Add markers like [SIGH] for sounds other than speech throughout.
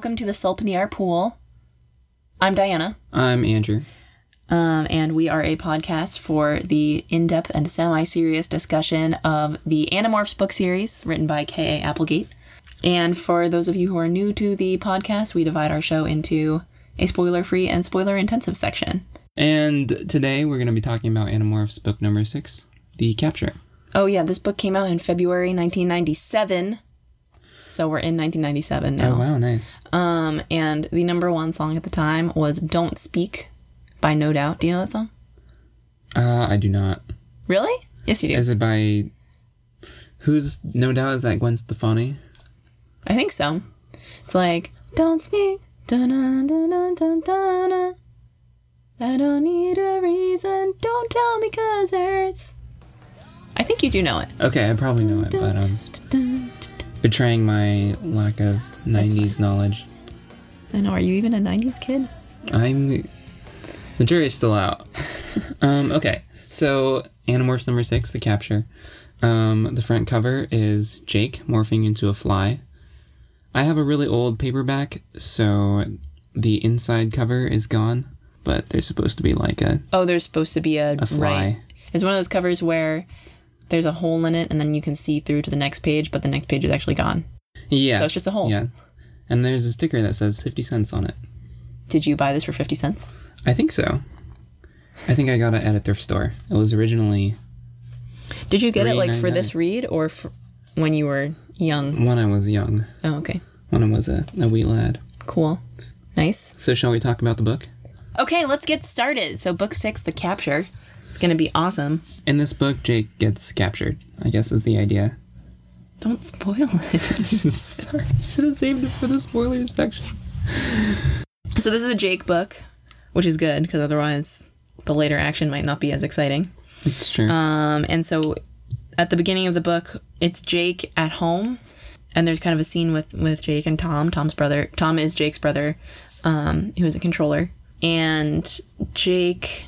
Welcome to the Sulpanier Pool. I'm Diana, I'm Andrew. um, and we are a podcast for the in depth and semi serious discussion of the Animorphs book series written by K.A. Applegate. And for those of you who are new to the podcast, we divide our show into a spoiler free and spoiler intensive section. And today we're going to be talking about Animorphs book number six, The Capture. Oh, yeah, this book came out in February 1997. So we're in 1997 now. Oh, wow, nice. Um, and the number one song at the time was "Don't Speak" by No Doubt. Do you know that song? Uh, I do not. Really? Yes, you do. Is it by. Who's. No doubt, is that Gwen Stefani? I think so. It's like "Don't Speak." dun-dun-dun-dun-dun-dun. I don't need a reason. Don't tell me 'cause it hurts. I think you do know it. Okay, I probably know it, but um, betraying my lack of 90s knowledge. I know. Are you even a '90s kid? I'm. The jury's still out. [LAUGHS] um, okay, so Animorphs number six, The Capture. Um, the front cover is Jake morphing into a fly. I have a really old paperback, so the inside cover is gone, but there's supposed to be like a, Oh, there's supposed to be a, a fly. right. It's one of those covers where there's a hole in it, and then you can see through to the next page, but the next page is actually gone. Yeah. So it's just a hole. Yeah. And there's a sticker that says 50 cents on it. Did you buy this for fifty cents? I think so. I think I got it at a thrift store. It was originally Did you get it like for this read or for when you were young? when I was young, Oh, okay. when I was a, a wee lad. Cool. Nice. So, shall we talk about the book? Okay, let's get started. So, book six, The Capture. It's going to be awesome. In this book, Jake gets captured, I guess is the idea. Don't spoil it. [LAUGHS] Sorry, should have saved it for the spoilers section. so, this is a Jake book, which is good because otherwise the later action might not be as exciting. It's true. Um, and so at the beginning of the book, it's Jake at home, and there's kind of a scene with with Jake and Tom. Tom's brother. Tom is Jake's brother, um, who is a controller, and Jake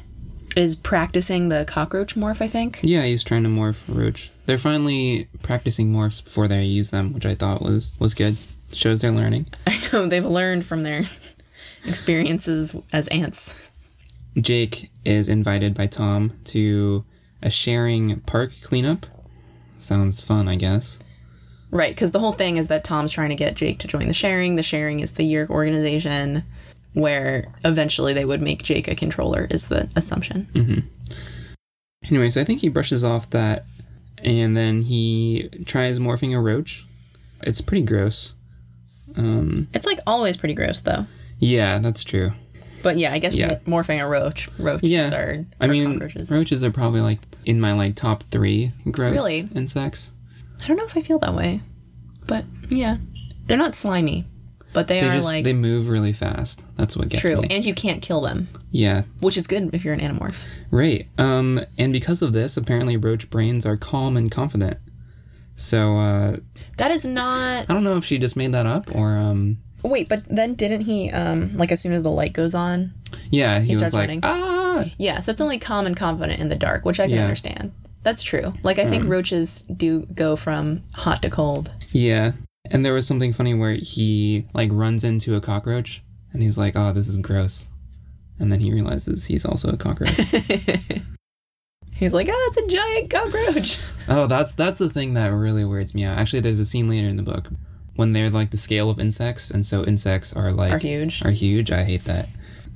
is practicing the cockroach morph. I think. yeah, he's trying to morph Roach. They're finally practicing morphs before they use them, which I thought was was good. Shows they're learning. [LAUGHS] I know they've learned from their [LAUGHS] experiences as ants. Jake is invited by Tom to a sharing park cleanup. Sounds fun, I guess. Right, because the whole thing is that Tom's trying to get Jake to join the sharing. The sharing is the Yeerk organization where eventually they would make Jake a controller, is the assumption. Anyway, so I think he brushes off that, and then he tries morphing a roach. It's pretty gross. Um, It's like always pretty gross though. yeah, that's true. But yeah, I guess Yeah. morphing a roach, roaches Yeah, are, I mean, cockroaches. roaches are probably like in my like top three gross Really? insects. I don't know if I feel that way, but yeah, they're not slimy, but they, They are just like they move really fast. That's what gets true, me. True, and you can't kill them, yeah, which is good if you're an animorph. right. Um, and because of this, apparently roach brains are calm and confident. So uh, That is not. I don't know if she just made that up or um, Wait, but then didn't he um like as soon as the light goes on? yeah, he, was starts like running. ah. Yeah, so it's only calm and confident in the dark, which I can Yeah. understand. That's true. Like I Um, think roaches do go from hot to cold. Yeah. And there was something funny where he like runs into a cockroach and he's like, "Oh, this is gross." And then he realizes he's also a cockroach. [LAUGHS] He's like, "Oh, it's a giant cockroach. [LAUGHS] oh, that's that's the thing that really weirds me out. Actually, there's a scene later in the book when they're like the scale of insects and so insects are like Are huge. Are huge. I hate that.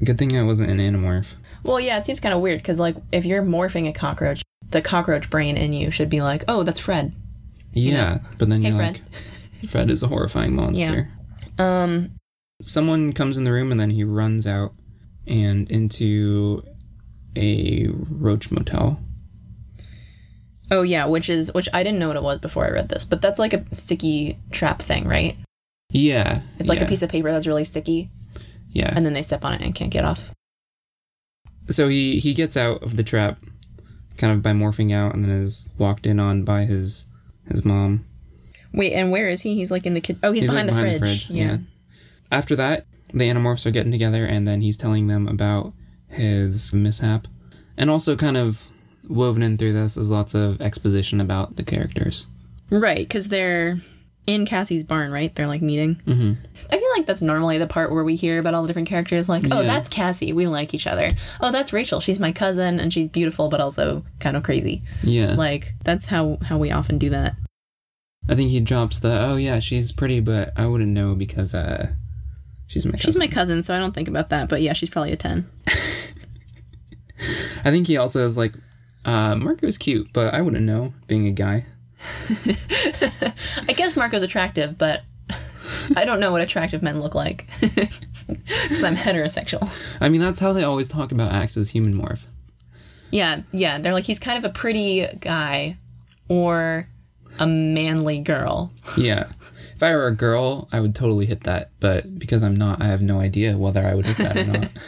Good thing I wasn't an animorph. Well, yeah, it seems kind of weird because, like, if you're morphing a cockroach, the cockroach brain in you should be like, oh, that's Fred. Yeah, but then Hey, you're Fred. like Fred is a horrifying monster. Um, Someone comes in the room and then he runs out and into a roach motel. oh, yeah, which is, which I didn't know what it was before I read this, but that's like a sticky trap thing, right? Yeah. It's like a piece of paper that's really sticky, Yeah. and then they step on it and can't get off. so he he gets out of the trap kind of by morphing out and then is walked in on by his his mom. Wait, and where is he? He's like in the kid. Oh, he's, behind, like, the, fridge. Yeah. After that, the Animorphs are getting together and then he's telling them about his mishap. And also kind of woven in through this is lots of exposition about the characters. Right, because they're in Cassie's barn, right? They're like meeting. hmm I feel like that's normally the part where we hear about all the different characters. Like, oh, Yeah. that's Cassie. We like each other. Oh, that's Rachel. She's my cousin, and she's beautiful, but also kind of crazy. Yeah. Like that's how how we often do that. I think he drops the, oh yeah, she's pretty, but I wouldn't know because uh, she's my cousin. She's my cousin, so I don't think about that. But yeah, she's probably a ten. [LAUGHS] I think he also is like, uh, Marco's cute, but I wouldn't know being a guy. [LAUGHS] I guess Marco's attractive, but [LAUGHS] I don't know what attractive men look like because I'm heterosexual. I mean, that's how they always talk about Ax as human morph. Yeah, yeah. They're like he's kind of a pretty guy or a manly girl. Yeah. If I were a girl, I would totally hit that, but because I'm not, I have no idea whether I would hit that or not. [LAUGHS]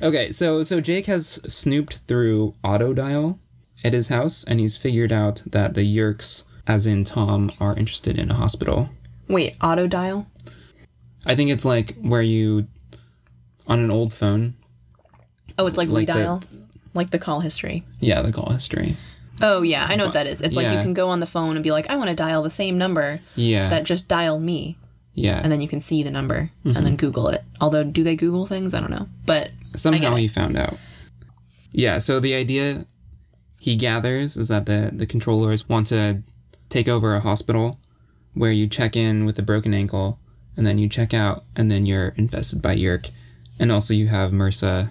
Okay, so so Jake has snooped through auto dial at his house and he's figured out that the Yeerks, as in Tom, are interested in a hospital. Wait, auto dial? I think it's like where you on an old phone, Oh, it's like, Like the- redial, like the call history. yeah, the call history. Oh yeah, I know what that is. It's like you Yeah. can go on the phone and be like, I want to dial the same number Yeah. that just dialed me, yeah. and then you can see the number Mm-hmm. and then Google it. Although, do they Google things? I don't know. But Somehow it. he found out. Yeah, so the idea he gathers is that the, the controllers want to take over a hospital where you check in with a broken ankle and then you check out and then you're infested by Yeerk. And also you have MRSA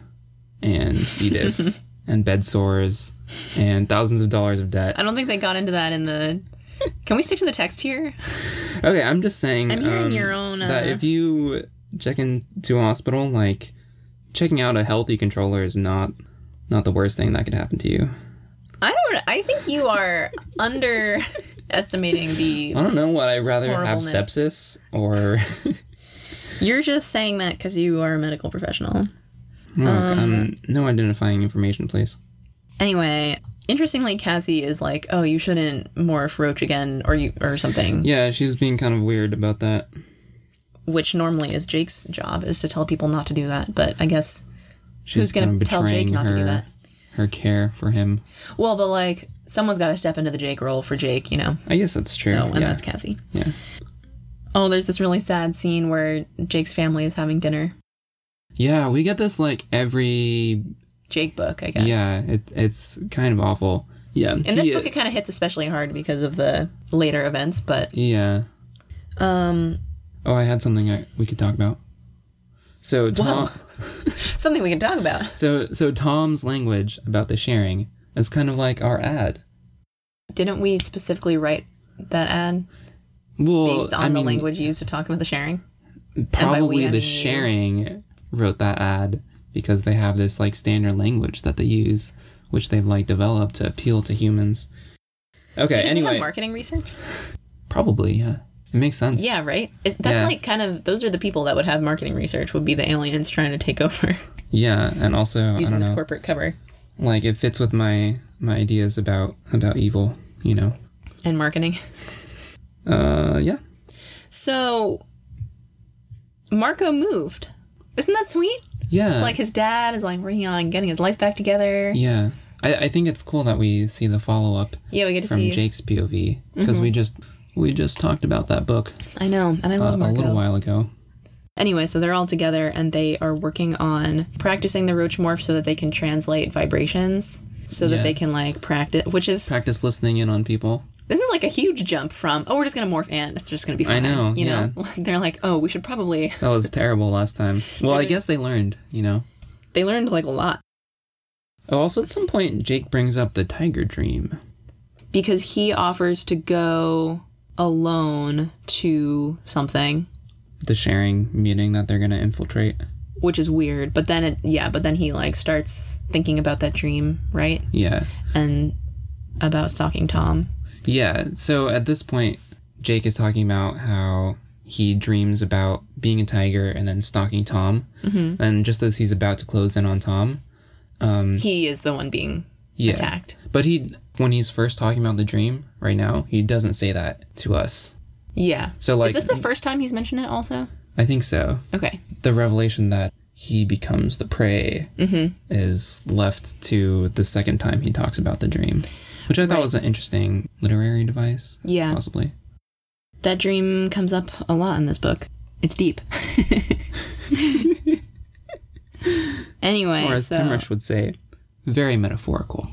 and C. diff [LAUGHS] and bed sores and thousands of dollars of debt. I don't think they got into that in the. Can we stick to the text here? Okay, I'm just saying I'm hearing um, your own, that uh, if you check into a hospital, like checking out a healthy controller is not not the worst thing that could happen to you. I don't. I think you are underestimating the. I don't know what I'd rather have sepsis or [LAUGHS] You're just saying that because you are a medical professional. Look, Um, um, no identifying information, please. Anyway, interestingly, Cassie is like, "Oh, you shouldn't morph Roach again, or you or something." Yeah, she's being kind of weird about that. Which normally is Jake's job is to tell people not to do that. But I guess She who's gonna tell Jake not her to do that? her care for him. Well, but like someone's got to step into the Jake role for Jake, you know. I guess that's true. So, and yeah. that's Cassie. yeah. Oh, there's this really sad scene where Jake's family is having dinner. Yeah, we get this like every Jake book, I guess. yeah, it, it's kind of awful. Yeah. In this book, it kind of hits especially hard because of the later events, but Yeah. um, Oh, I had something I, we could talk about. So Tom, [LAUGHS] [LAUGHS] something we can talk about. so so Tom's language about the sharing is kind of like our ad. Didn't we specifically write that ad Well, based on I the mean, language used to talk about the sharing? probably we, I the mean sharing wrote that ad because they have this like standard language that they use, which they've like developed to appeal to humans. Okay. Didn't we have anyway, marketing research. probably yeah, it makes sense. Yeah, right. Is that's Yeah. like kind of those are the people that would have marketing research. Would be the aliens trying to take [LAUGHS] over Yeah, and also I using this know, corporate cover like it fits with my my ideas about about evil. You know. and marketing. Uh, yeah. So Marco moved. Isn't that sweet? Yeah. It's like his dad is like working on getting his life back together. Yeah. I, I think it's cool that we see the follow up Yeah, we get to from see. Mm-hmm. Jake's POV because we just we just talked about that book I know, and I uh, love a little while ago. Anyway, so they're all together and they are working on practicing the roach morph so that they can translate vibrations, so that they can like practice. Which is Practice listening in on people. This is like a huge jump from oh we're just gonna morph and it's just gonna be fine. I know, you know. [LAUGHS] They're like oh we should probably. [LAUGHS] That was [LAUGHS] terrible last time. Well, I guess they learned, you know. They learned like a lot Oh, also at some point Jake brings up the tiger dream. because he offers to go alone to something The sharing meeting that they're gonna infiltrate. which is weird but then it yeah but then he like starts thinking about that dream right Yeah. and about stalking tom Yeah. So at this point, Jake is talking about how he dreams about being a tiger and then stalking Tom. Mm-hmm. And just as he's about to close in on Tom, um, he is the one being yeah. attacked But he, when he's first talking about the dream right now, he doesn't say that to us. yeah So like, is this the first time he's mentioned it also I think so. okay The revelation that he becomes the prey Mm-hmm. is left to the second time he talks about the dream, which I thought Right. was an interesting literary device. yeah possibly. That dream comes up a lot in this book. It's deep. [LAUGHS] anyway, Or as so, Temrash would say, very metaphorical.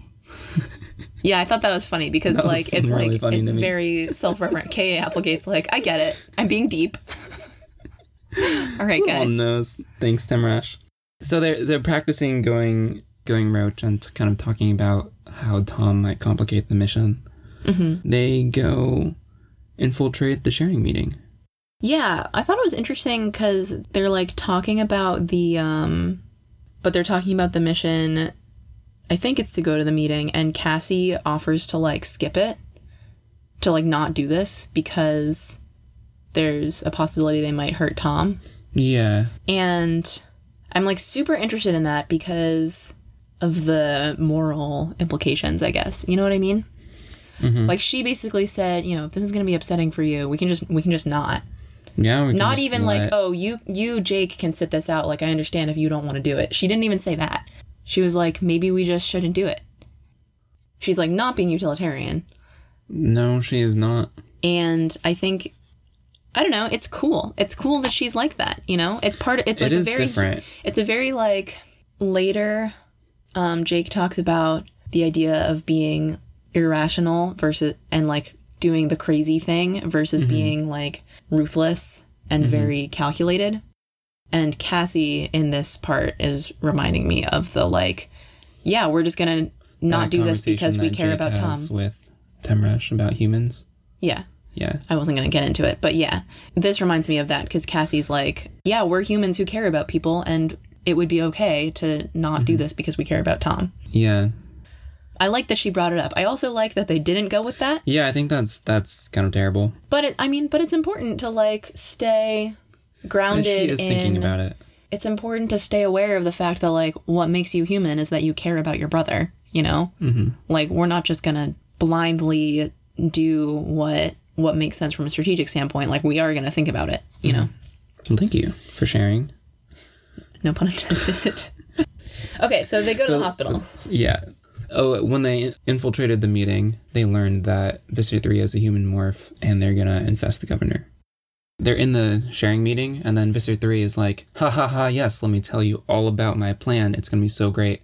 [LAUGHS] yeah, I thought that was funny because was like it's really like it's very self-referent. K. Applegate's like, I get it. I'm being deep. [LAUGHS] All right, guys. Thanks, Temrash. So they're they're practicing going going roach and kind of talking about how Tom might complicate the mission. Mm-hmm. They go infiltrate the sharing meeting. Yeah, I thought it was interesting because they're like talking about the, um, but they're talking about the mission. I think it's to go to the meeting, and Cassie offers to like skip it, to like not do this because there's a possibility they might hurt Tom. Yeah, And I'm like super interested in that because of the moral implications, I guess. You know what I mean? Mm-hmm. Like she basically said, you know, if this is going to be upsetting for you, we can just we can just not yeah. we can not even like oh you you jake can sit this out like i understand if you don't want to do it she didn't even say that she was like maybe we just shouldn't do it she's like not being utilitarian no, she is not. and i think i don't know it's cool it's cool that she's like that you know it's part of it's like it a very different. it's a very like later um jake talks about the idea of being irrational versus and like doing the crazy thing versus Mm-hmm. being like ruthless and very calculated. And cassie in this part is reminding me of the like yeah we're just gonna not That do this because we care Jake about tom. with Temrash about humans. yeah. Yeah, I wasn't going to get into it, but yeah, this reminds me of that because Cassie's like, yeah, we're humans who care about people, and it would be okay to not Mm-hmm. do this because we care about Tom. yeah, I like that she brought it up. I also like that they didn't go with that, yeah. I think that's that's kind of terrible. but it, I mean, but it's important to like stay grounded she is in. thinking about it. It's important to stay aware of the fact that like what makes you human is that you care about your brother. You know, mm-hmm. like we're not just gonna blindly do what what makes sense from a strategic standpoint. Like we are gonna think about it. You know. Well, thank you for sharing. No pun intended. okay, so they go to the hospital. Yeah. Oh, when they infiltrated the meeting, they learned that Visser 3 is a human morph and they're gonna infest the governor. They're in the sharing meeting, and then Visser 3 is like, ha ha ha, yes, let me tell you all about my plan. It's gonna be so great.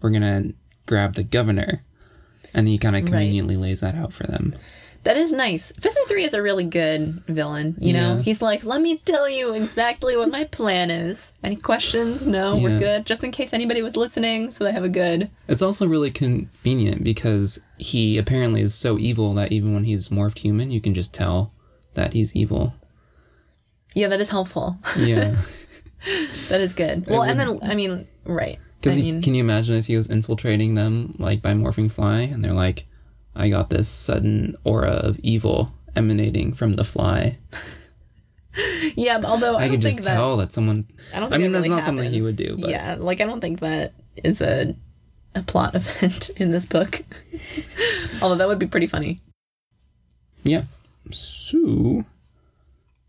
We're gonna grab the governor. And he kind of conveniently lays that out for them. That is nice. Visser 3 is a really good villain, you know? Yeah. He's like, let me tell you exactly what my plan is. Any questions? No, we're good. Just in case anybody was listening, so they have a good. It's also really convenient because he apparently is so evil that even when he's morphed human, you can just tell that he's evil. Yeah, that is helpful. Yeah. [LAUGHS] that is good. Well, and then, I mean, right. I Because mean, can you imagine if he was infiltrating them like by morphing fly, and they're like, "I got this sudden aura of evil emanating from the fly." [LAUGHS] yeah, although I, I, could just that. tell that someone. I don't I think mean, that's really not something he would do, but- yeah, like I don't think that is a a plot [LAUGHS] event in this book. [LAUGHS] although that would be pretty funny. Yeah. So,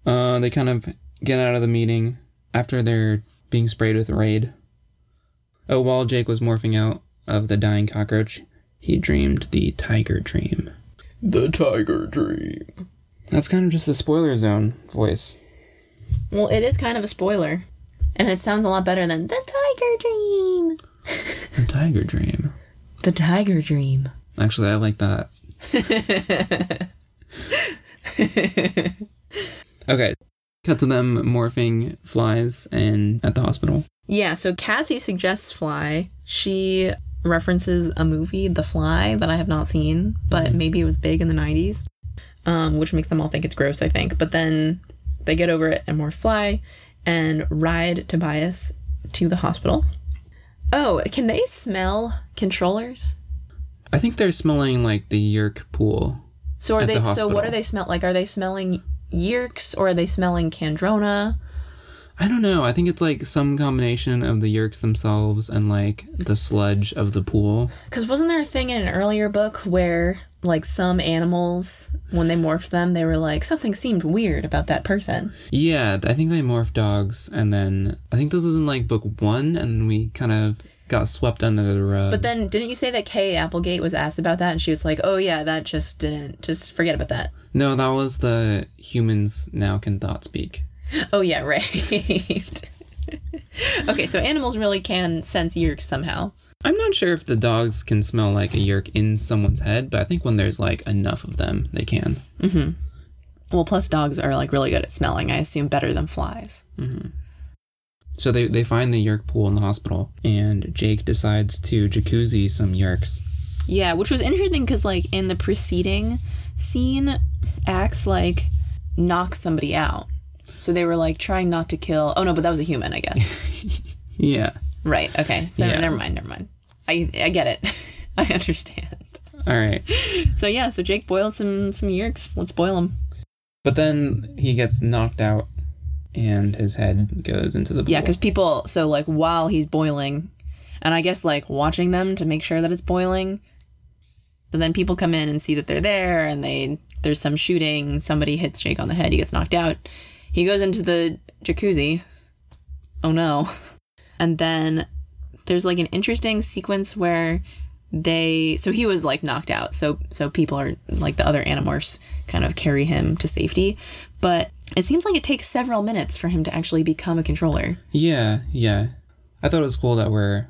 uh, they kind of get out of the meeting after they're being sprayed with raid. Oh, while Jake was morphing out of the dying cockroach, he dreamed the tiger dream. The tiger dream. That's kind of just the spoiler zone voice. Well, it is kind of a spoiler, and it sounds a lot better than the tiger dream. [LAUGHS] The tiger dream. The tiger dream. Actually, I like that. [LAUGHS] okay. Cut to them morphing flies and at the hospital. Yeah, so Cassie suggests Fly. She references a movie, The Fly, that I have not seen, but maybe it was big in the 90s, um, which makes them all think it's gross, I think. But then they get over it and more Fly and ride Tobias to the hospital. Oh, can they smell controllers? I think they're smelling like the Yeerk pool. So are they? the So what are they smell like? Are they smelling Yeerks or are they smelling Kandrona? I don't know. I think it's like some combination of the Yeerks themselves and like the sludge of the pool. Because wasn't there a thing in an earlier book where, like, some animals, when they morphed them, they were like, something seemed weird about that person. Yeah, I think they morphed dogs, and then I think this was in like book one, and we kind of got swept under the rug. But then, didn't you say that Kay Applegate was asked about that, and she was like, "Oh yeah, that just didn't. Just forget about that." No, that was the humans now can thought speak. [LAUGHS] Oh yeah, right. [LAUGHS] okay, so animals really can sense yeerks somehow. I'm not sure if the dogs can smell like a yeerk in someone's head, but I think when there's like enough of them, they can. Mm-hmm. Well, plus dogs are like really good at smelling. I assume better than flies. Mm-hmm. So they, they find the yeerk pool in the hospital, and Jake decides to jacuzzi some yeerks. Yeah, which was interesting because like in the preceding scene, Ax like knocks somebody out. So they were like trying not to kill. Oh no, but that was a human, I guess. [LAUGHS] Yeah. right. Okay. So Yeah. never mind. Never mind. I I get it. [LAUGHS] I understand. All right. So yeah. So Jake boils some some yeerks. Let's boil them. But then he gets knocked out, and his head goes into the pool. Yeah, because people. So like while he's boiling, and I guess like watching them to make sure that it's boiling. So then people come in and see that they're there, and they there's some shooting. Somebody hits Jake on the head. He gets knocked out. He goes into the jacuzzi. Oh no! And then there's like an interesting sequence where they so he was like knocked out so so people are like the other animorphs kind of carry him to safety but it seems like it takes several minutes for him to actually become a controller Yeah, yeah. I thought it was cool that we're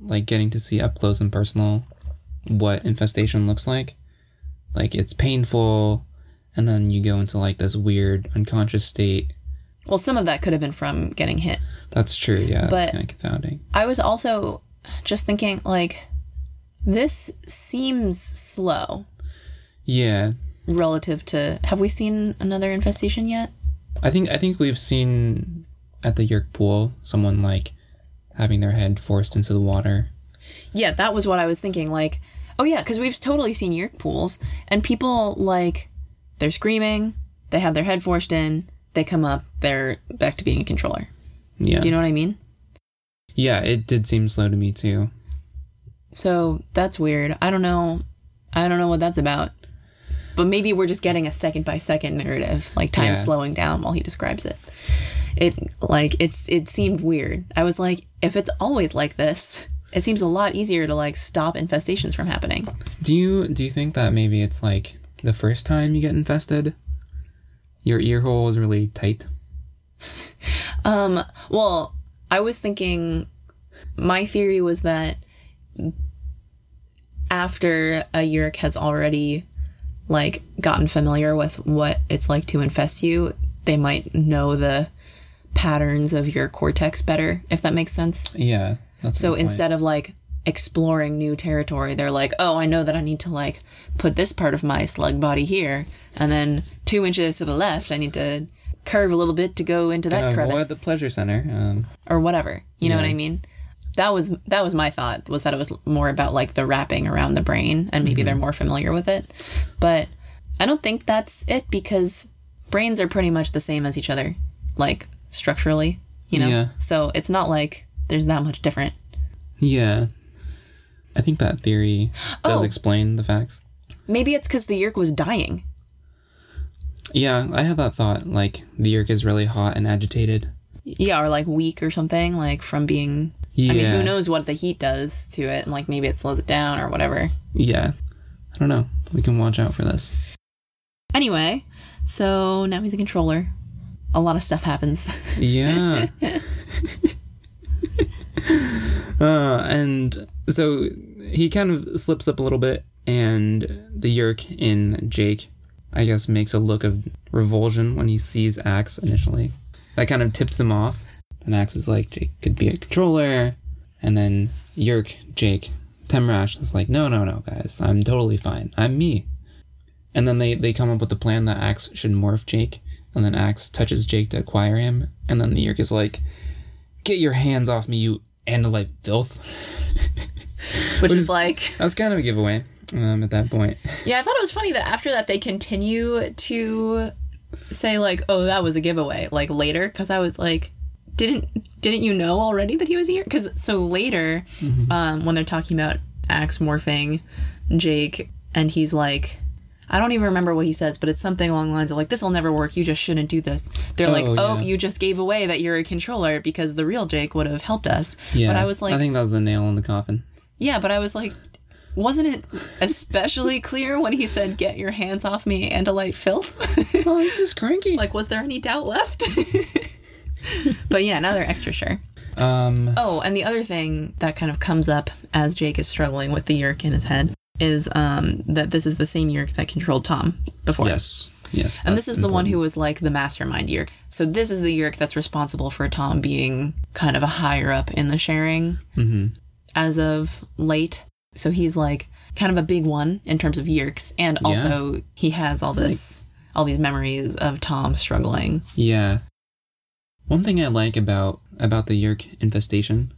like getting to see up close and personal what infestation looks like. Like it's painful, and then you go into like this weird unconscious state. well some of that could have been from getting hit That's true. Yeah, But- that's kind of confounding. i was also just thinking like this seems slow Yeah, relative to have we seen another infestation yet I think I think we've seen at the Yeerk pool someone like having their head forced into the water. Yeah, that was what I was thinking. Like, oh yeah, because we've totally seen yeerk pools, and people like they're screaming, they have their head forced in, they come up, they're back to being a controller. Yeah, Do you know what I mean? yeah. It did seem slow to me too. So that's weird. I don't know. I don't know what that's about. But maybe we're just getting a second by second narrative, like time Yeah. slowing down while he describes it. It like it's it seemed weird. I was like, if it's always like this, it seems a lot easier to like stop infestations from happening. Do you do you think that maybe it's like the first time you get infested, your ear hole is really tight? Um, well, I was thinking my theory was that after a Yeerk has already like gotten familiar with what it's like to infest you, they might know the patterns of your cortex better, if that makes sense. Yeah. That's So instead of like exploring new territory, they're like, oh, I know that I need to like put this part of my slug body here, and then two inches to the left, I need to curve a little bit to go into that avoid crevice the pleasure center. Um, or whatever. You know what I mean? That was that was my thought was that it was more about like the wrapping around the brain and maybe they're Mm-hmm. more familiar with it. But I don't think that's it because brains are pretty much the same as each other, like structurally, you know. Yeah. So it's not like there's that much different. yeah. I think that theory does Oh. explain the facts. Maybe it's because the yeerk was dying. Yeah, I had that thought. Like the yeerk is really hot and agitated. Yeah, or like weak or something, like from being. Yeah. I mean, who knows what the heat does to it, and like maybe it slows it down or whatever. Yeah. I don't know. We can watch out for this. Anyway, so now he's a controller. A lot of stuff happens. Yeah. [LAUGHS] [LAUGHS] uh, and so he kind of slips up a little bit, and the Yeerk in Jake, I guess, makes a look of revulsion when he sees Ax initially. That kind of tips him off. And Ax is like, Jake could be a controller. And then Yeerk, Jake, Temrash is like, no, no, no, guys, I'm totally fine. I'm me. And then they, they come up with the plan that Ax should morph Jake, and then Ax touches Jake to acquire him, and then the Yeerk is like, Get your hands off me, you Andalite filth. [LAUGHS] [LAUGHS] which is like [LAUGHS] That's kind of a giveaway um, at that point. yeah i thought it was funny that after that they continue to say like oh that was a giveaway like later because i was like didn't didn't you know already that he was here because so later um when they're talking about ax morphing jake and he's like I don't even remember what he says, but it's something along the lines of like, "This will never work. You just shouldn't do this." They're like, Oh, "Oh, yeah. you just gave away that you're a controller because the real Jake would have helped us." Yeah. But I was like, I think that was the nail in the coffin. Yeah, but I was like, Wasn't it especially clear when he said, Get your hands off me, Andalite filth? [LAUGHS] oh, he's just cranky. like, was there any doubt left? [LAUGHS] but yeah, now they're extra sure. um, Oh, and the other thing that kind of comes up as Jake is struggling with the yeerk in his head is um, that this is the same yeerk that controlled Tom before. yes, yes. And this is the one who was like the mastermind yeerk. So this is the yeerk that's responsible for Tom being kind of a higher up in the sharing hmm as of late. So he's like kind of a big one in terms of yeerks, and also he has all this, all these memories of Tom struggling. Yeah. One thing I like about about the Yeerk infestation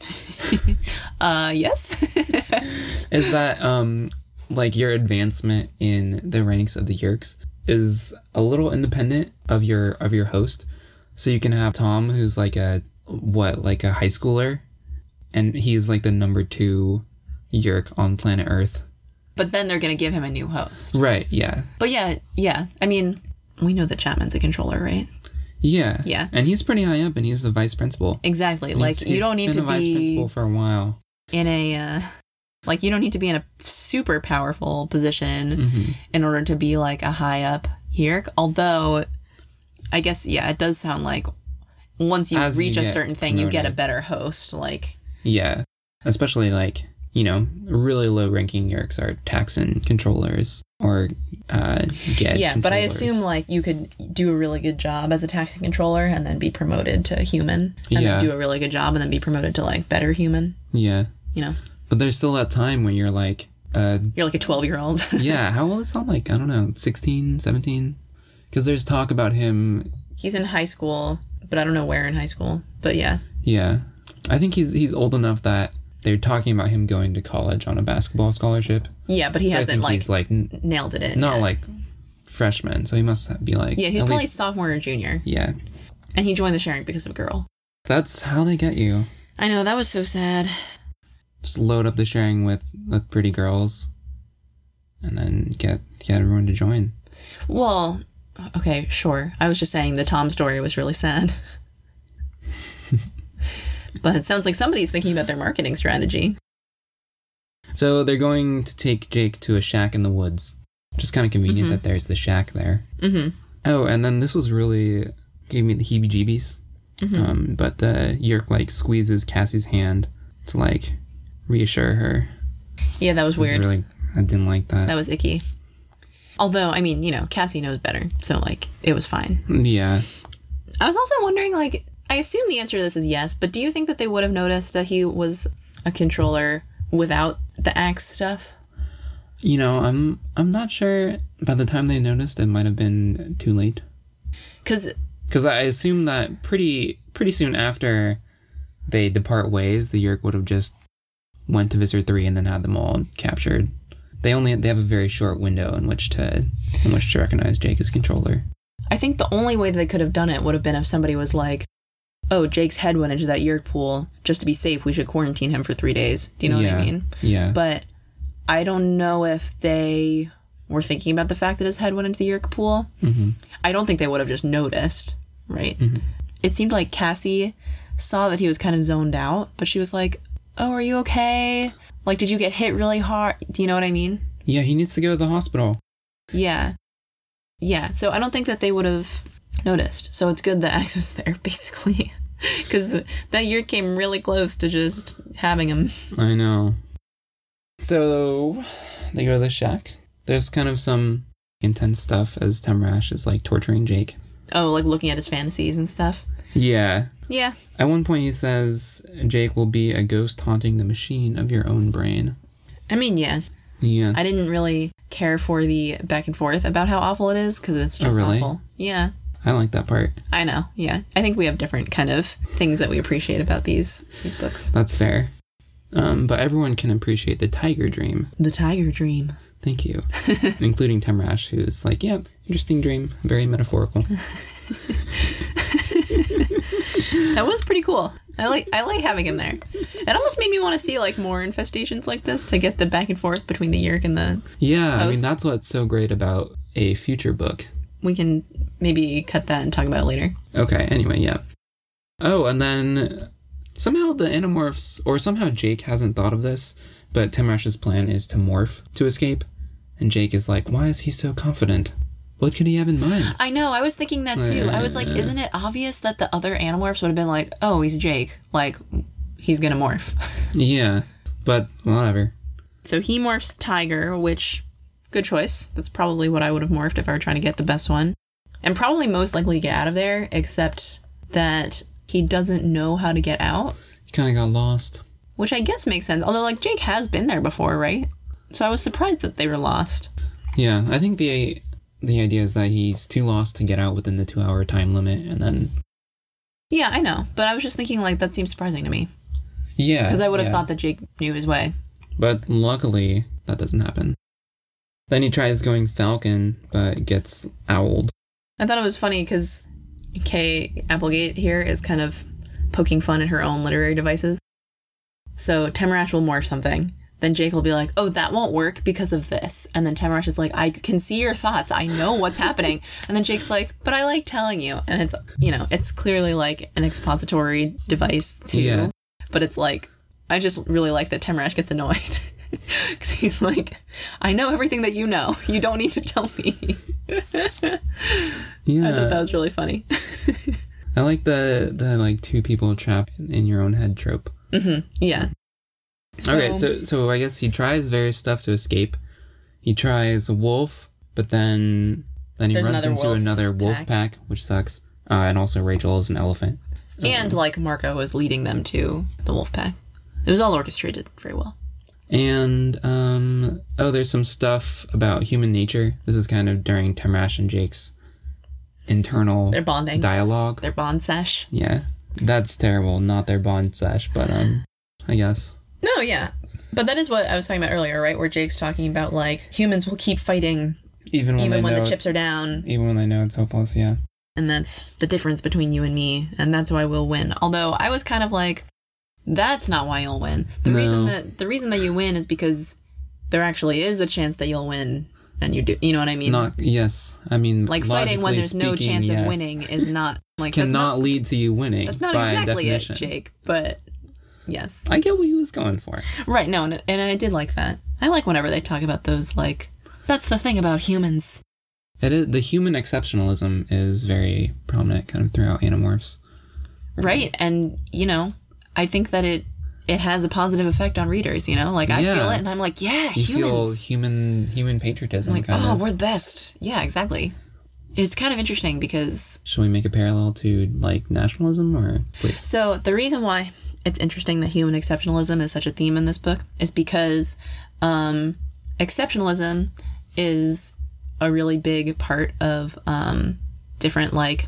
[LAUGHS] Uh, yes. [LAUGHS] is that um like your advancement in the ranks of the Yeerks is a little independent of your of your host. So you can have Tom who's like a what, like a high schooler and he's like the number 2 Yeerk on planet Earth. but then they're gonna give him a new host. Right, yeah. But yeah, yeah. I mean, we know that Chapman's a controller, right? Yeah. Yeah. And he's pretty high up and he's the vice principal. Exactly. And Like he's- you he's don't need to vice be principal for a while. in a uh, like you don't need to be in a super powerful position Mm-hmm. in order to be like a high up yeerk. Although, I guess yeah, it does sound like once you As you reach a certain thing, you get a better host. Like Yeah, especially like you know really low ranking yeerks are Taxxon controllers or uh, get yeah, but I assume like you could do a really good job as a taxi controller and then be promoted to human, and Yeah. then do a really good job and then be promoted to like better human. yeah, You know, but there's still that time when you're like uh, you're like a twelve year old. [LAUGHS] yeah how old is Tom like I don't know 16 17 because there's talk about him He's in high school, but I don't know where in high school. But yeah, yeah I think he's he's old enough that they're talking about him going to college on a basketball scholarship yeah, but he so hasn't like he's like n- nailed it in. not yet. like freshman so he must be like Yeah, he's probably least- sophomore or junior, yeah and he joined the sharing because of a girl. that's how they get you I know that was so sad. just load up the sharing with with pretty girls and then get get everyone to join Well, okay, sure. I was just saying the Tom story was really sad. [LAUGHS] but it sounds like somebody's thinking about their marketing strategy. so they're going to take jake to a shack in the woods just kind of convenient Mhm. that there's the shack there Mm-hmm. oh and then this was really gave me the heebie jeebies Mhm. um, but the yeerk like squeezes cassie's hand to like reassure her Yeah, that was was weird. really i didn't like that, That was icky. Although, I mean, you know, Cassie knows better, so like it was fine. yeah I was also wondering, like, I assume the answer to this is yes, but do you think that they would have noticed that he was a controller without the ax stuff? you know i'm i'm not sure by the time they noticed it might have been too late Because Because I assume that pretty pretty soon after they depart ways, the Yeerk would have just went to Visser Three and then had them all captured. They only they have a very short window in which to in which to recognize Jake as controller. I think the only way they could have done it would have been if somebody was like, "Oh, Jake's head went into that yeerk pool. Just to be safe, we should quarantine him for three days." Do you know yeah. what I mean? Yeah. But I don't know if they were thinking about the fact that his head went into the yeerk pool. hmm I don't think they would have just noticed, right? Mhm. It seemed like Cassie saw that he was kind of zoned out, but she was like, "Oh, are you okay? Like, did you get hit really hard? Do you know what I mean?" Yeah, he needs to go to the hospital. Yeah. Yeah. So I don't think that they would have noticed. So it's good that Ax was there, [LAUGHS] basically. Because that year came really close to just having him. I know. So they go to the shack. There's kind of some intense stuff as Temrash is like torturing Jake. Oh, like looking at his fantasies and stuff. Yeah. Yeah. At one point he says Jake will be a ghost haunting the machine of your own brain. I mean, yeah. Yeah. I didn't really care for the back and forth about how awful it is because it's Oh, just really? awful. Yeah. I like that part. I know. Yeah. I think we have different kind of things that we appreciate about these these books. That's fair. Um, but everyone can appreciate the tiger dream. The Tiger Dream. Thank you. [LAUGHS] Including Temrash, who's like, yeah, interesting dream. Very metaphorical. [LAUGHS] That was pretty cool. I like I like having him there. It almost made me want to see like more infestations like this to get the back and forth between the Yeerk and the. Yeah, I mean, that's what's so great about a future book. We can maybe cut that and talk about it later. Okay, anyway, yeah. Oh, and then Somehow the Animorphs, or somehow Jake hasn't thought of this, but Temrash's plan is to morph to escape. And Jake is like, why is he so confident? What could he have in mind? I know. I was thinking that too. I was like, isn't it obvious that the other Animorphs would have been like, oh, he's Jake. Like, he's gonna morph. [LAUGHS] Yeah, but whatever. So he morphs Tiger, which, good choice. That's probably what I would have morphed if I were trying to get the best one. And probably most likely get out of there, except that he doesn't know how to get out, He kind of got lost. which I guess makes sense. Although, like, Jake has been there before, right? So I was surprised that they were lost. Yeah, I think the the idea is that he's too lost to get out within the two hour time limit, and then Yeah, I know. But I was just thinking, like, that seems surprising to me. yeah, Because I would have yeah. thought that Jake knew his way. But luckily, that doesn't happen. Then he tries going Falcon, but gets owled. I thought it was funny because Kay Applegate here is kind of poking fun at her own literary devices. So Temrash will morph something. Then Jake will be like, oh, that won't work because of this. And then Temrash is like, I can see your thoughts. I know what's happening. And then Jake's like, but I like telling you. And it's, you know, it's clearly like an expository device too. Yeah. But it's like, I just really like that Temrash gets annoyed. [LAUGHS] [LAUGHS] Because he's like, I know everything that you know. [LAUGHS] You don't need to tell me. Yeah, [LAUGHS] I thought that was really funny. I like the the like two people trapped in your own head trope. yeah. okay, so so I guess he tries various stuff to escape. He tries a wolf, but then then he runs another into wolf another wolf pack. pack, which sucks. Uh, and also Rachel is an elephant. and like Marco was leading them to the wolf pack. It was all orchestrated very well. And um oh, there's some stuff about human nature. This is kind of during Temrash and Jake's internal They're bonding. dialogue. Their bond sesh. Yeah, that's terrible. Not their bond sesh, but um, I guess. No, yeah. But that is what I was talking about earlier, right? Where Jake's talking about like humans will keep fighting Even when even when the chips are down, even when they know it's hopeless. Yeah. and that's the difference between you and me, and that's why we'll win. Although I was kind of like, that's not why you'll win. The No. reason that the reason that you win is because there actually is a chance that you'll win, and you do. You know what I mean? Not yes. I mean, like fighting when there's no chance yes. of winning is not like Cannot not, lead to you winning. that's not exactly it. Jake. But yes, I get what he was going for. right. No, and and I did like that. I like whenever they talk about those. Like that's the thing about humans. It is the human exceptionalism is very prominent, kind of throughout Animorphs. right and you know i think that it it has a positive effect on readers you know like i Yeah. feel it and i'm like yeah You feel humans human human patriotism. like kind oh of. we're the best yeah exactly it's kind of interesting because Should we make a parallel to like nationalism or please? so the reason why it's interesting that human exceptionalism is such a theme in this book is because um exceptionalism is a really big part of um different like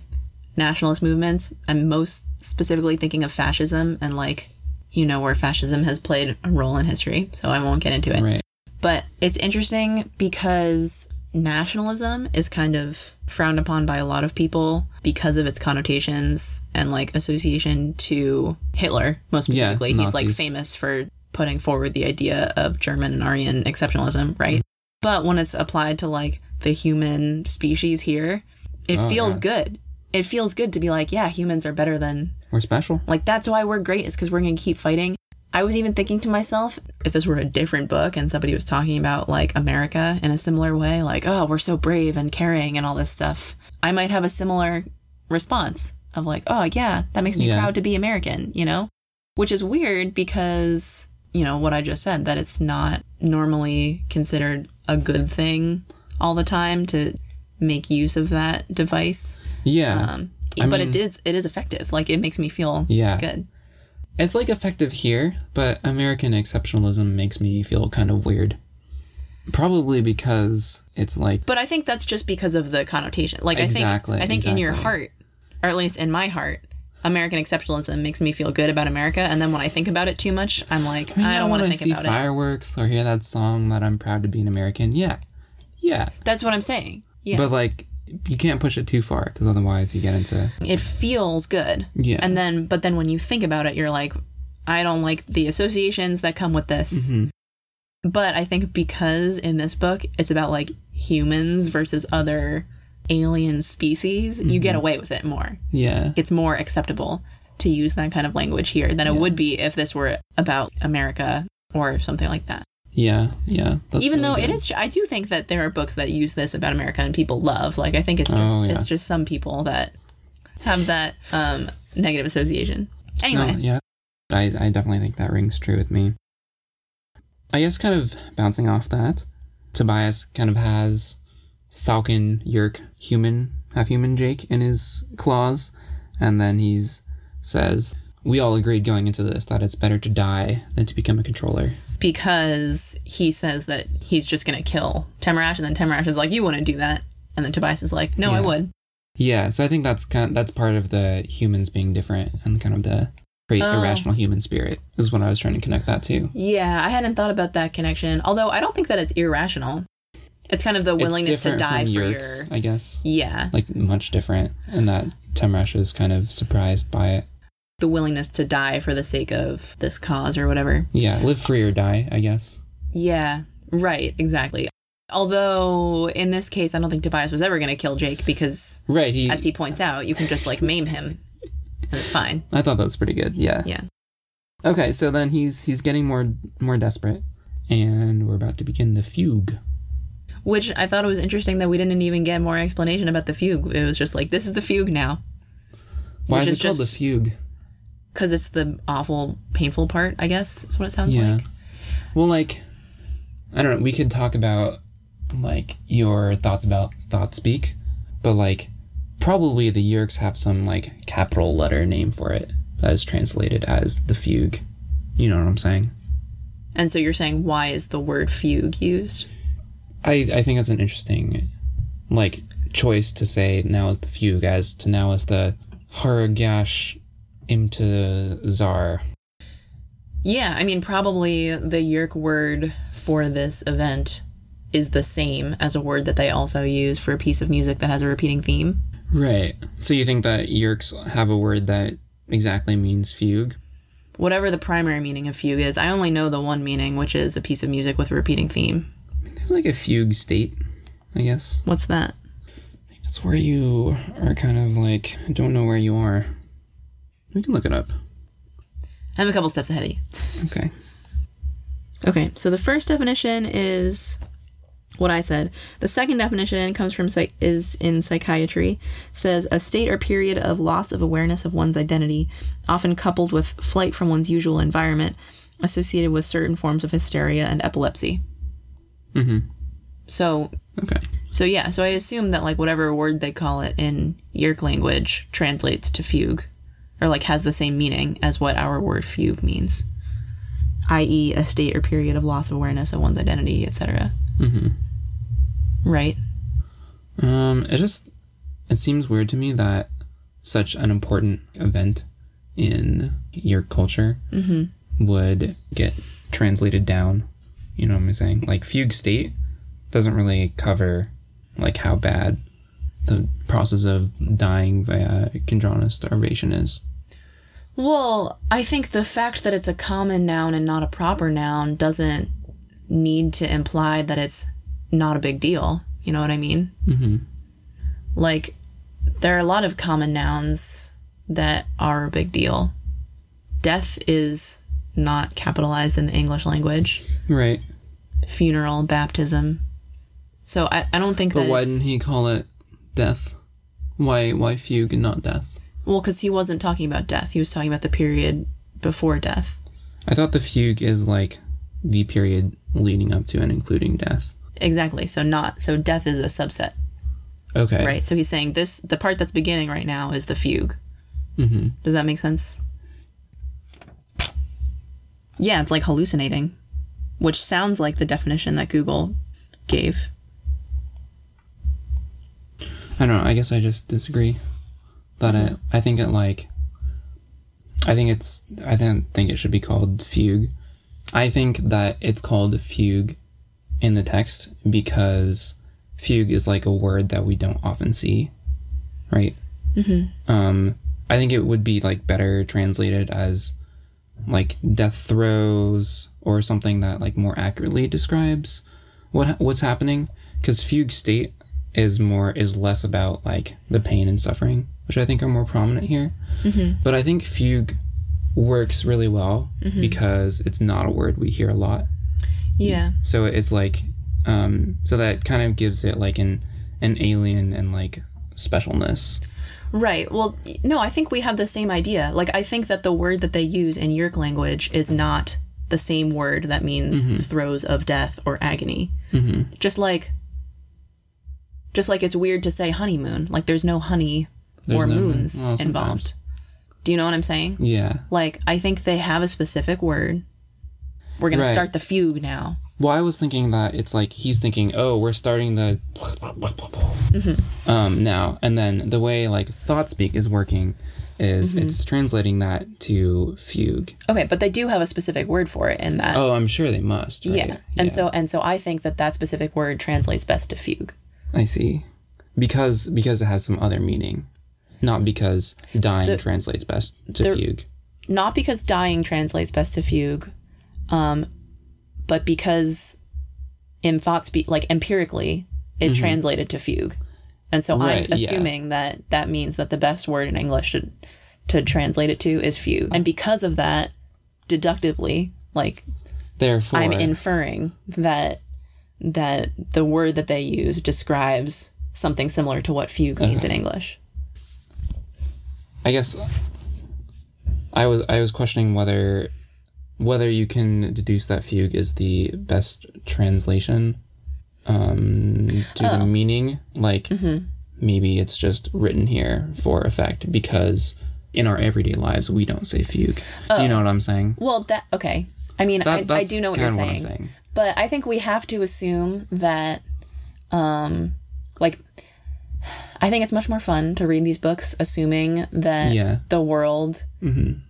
nationalist movements i'm most specifically thinking of fascism and like you know where fascism has played a role in history so i won't get into it Right. but it's interesting because nationalism is kind of frowned upon by a lot of people because of its connotations and like association to Hitler, most specifically. Yeah. He's like famous for putting forward the idea of German and Aryan exceptionalism, right? But when it's applied to like the human species here, it Oh, feels yeah. good. It feels good to be like, yeah, humans are better than We're special. like that's why we're great is because we're gonna keep fighting. I was even thinking to myself, if this were a different book and somebody was talking about like America in a similar way, like, oh, we're so brave and caring and all this stuff, I might have a similar response of like, oh yeah, that makes me Yeah. proud to be American, you know? Which is weird because, you know, what I just said, that it's not normally considered a good thing all the time to make use of that device. Yeah. Um, I but mean- it is it is effective. Like it makes me feel Yeah. good. It's like effective here, but American exceptionalism makes me feel kind of weird. Probably because it's like But I think that's just because of the connotation. Like Exactly, I think I think in your heart, or at least in my heart, American exceptionalism makes me feel good about America, and then when I think about it too much, I'm like, I, don't want to think see about it. fireworks or hear that song that I'm proud to be an American. Yeah, yeah, That's what I'm saying. Yeah, but like you can't push it too far because otherwise you get into it feels good. Yeah. and then but then when you think about it, you're like, I don't like the associations that come with this. Mm-hmm. But I think because in this book it's about like humans versus other alien species, you Mm-hmm. get away with it more. yeah, It's more acceptable to use that kind of language here than it Yeah. would be if this were about America or something like that. Yeah, yeah. Even really though it good. is, I do think that there are books that use this about America and people love. Like I think it's just Oh, yeah. it's just some people that have that um, negative association. Anyway, No, yeah, I, I definitely think that rings true with me. I guess kind of bouncing off that, Tobias kind of has Falcon, Yeerk, human, half human Jake in his claws, and then he's says, "We all agreed going into this that it's better to die than to become a controller." Because he says that he's just gonna kill Temrash, and then Temrash is like, "You wouldn't do that," and then Tobias is like, "No, I would." Yeah, so I think that's kind that's part of the humans being different and kind of the great Oh. irrational human spirit is what I was trying to connect that to. Yeah, I hadn't thought about that connection. Although I don't think that it's irrational. It's kind of the willingness to die for your. I guess. Yeah, like much different, and that Temrash is kind of surprised by it. The willingness to die for the sake of this cause or whatever. Yeah, live free or die, I guess. Yeah, right, exactly. Although in this case, I don't think Tobias was ever going to kill Jake because, Right. He. as he points out, you can just like maim him, and it's fine. I thought that was pretty good. Yeah. Yeah. Okay, so then he's he's getting more more desperate, and we're about to begin the fugue. Which I thought it was interesting that we didn't even get more explanation about the fugue. It was just like this is the fugue now, Why is is it called the fugue? Because it's the awful, painful part. I guess is what it sounds Yeah. like. Well, like, I don't know. We could talk about like your thoughts about thought speak, but like, probably the Yeerks have some like capital letter name for it that is translated as the fugue. You know what I'm saying? And so you're saying why is the word fugue used? I I think it's an interesting like choice to say now is the fugue as to now is the Haragash Imtazar. Yeah, I mean probably the Yeerk word for this event is the same as a word that they also use for a piece of music that has a repeating theme. Right. So you think that Yeerks have a word that exactly means fugue? Whatever the primary meaning of fugue is, I only know the one meaning, which is a piece of music with a repeating theme. There's like a fugue state, I guess. What's that? That's where you are kind of like don't know where you are. We can look it up. I'm a couple steps ahead of you. Okay. Okay, so the first definition is what I said. The second definition comes from psych- is in psychiatry. Says a state or period of loss of awareness of one's identity, often coupled with flight from one's usual environment, associated with certain forms of hysteria and epilepsy. Mm-hmm. So, Okay. so yeah, so I assume that like whatever word they call it in Yeerk language translates to fugue, or like has the same meaning as what our word fugue means, i.e., a state or period of loss of awareness of one's identity, etc. Mm-hmm. Right. Um, it just it seems weird to me that such an important event in your culture would get translated down. You know what I'm saying? Like fugue state doesn't really cover like how bad the process of dying via Kandrona starvation is. Well, I think the fact that it's a common noun and not a proper noun doesn't need to imply that it's not a big deal. You know what I mean? Mm-hmm. Like, there are a lot of common nouns that are a big deal. Death is not capitalized in the English language. Right. Funeral, baptism. So I, I don't think But that why didn't he call it death? Why why fugue and not death? Well, because he wasn't talking about death. He was talking about the period before death. I thought the fugue is like the period leading up to and including death. Exactly. So not so death is a subset. Okay. Right. So he's saying this the part that's beginning right now is the fugue. Mm-hmm. Does that make sense? Yeah, it's like hallucinating, which sounds like the definition that Google gave. I don't know. I guess I just disagree. That it, I think it like. I think it's. I don't think it should be called fugue. I think that it's called fugue in the text because fugue is like a word that we don't often see, right? Mm-hmm. Um, I think it would be like better translated as like death throes or something that like more accurately describes what what's happening because fugue state is more is less about like the pain and suffering, which I think are more prominent here. Mm-hmm. But I think fugue works really well because it's not a word we hear a lot. Yeah. So it's like, um, so that kind of gives it like an an alien and like specialness. Right. Well, no, I think we have the same idea. Like, I think that the word that they use in Yeerk language is not the same word that means throes of death or agony. Mm-hmm. Just like, just like it's weird to say honeymoon. Like, there's no honey or no- moons well, involved. Do you know what I'm saying? Yeah. Like, I think they have a specific word. We're gonna Right. start the fugue now. Well, I was thinking that it's like he's thinking, oh, we're starting the Mm-hmm. um now, and then the way like thought speak is working is Mm-hmm. it's translating that to fugue. Okay, but they do have a specific word for it in that. Oh, I'm sure they must. Right? yeah. And so and so I think that that specific word translates best to fugue. I see, because because it has some other meaning, not because dying translates best to the- fugue. not because dying translates best to fugue, um, but because in thought speak, like empirically, it translated to fugue, and so Mm-hmm. Right, I'm yeah. assuming that that means that the best word in English to to translate it to is fugue, and because of that, deductively, like Therefore, I'm inferring that that the word that they use describes something similar to what fugue means in English. I guess I was I was questioning whether whether you can deduce that fugue is the best translation um, to Oh. the meaning. Like Mm-hmm. maybe it's just written here for effect because in our everyday lives we don't say fugue. Oh. You know what I'm saying? Well, that okay. I mean, That, I, I do know what you're saying. I'm saying. But I think we have to assume that, um, like, I think it's much more fun to read these books assuming that Yeah. the world Mm-hmm.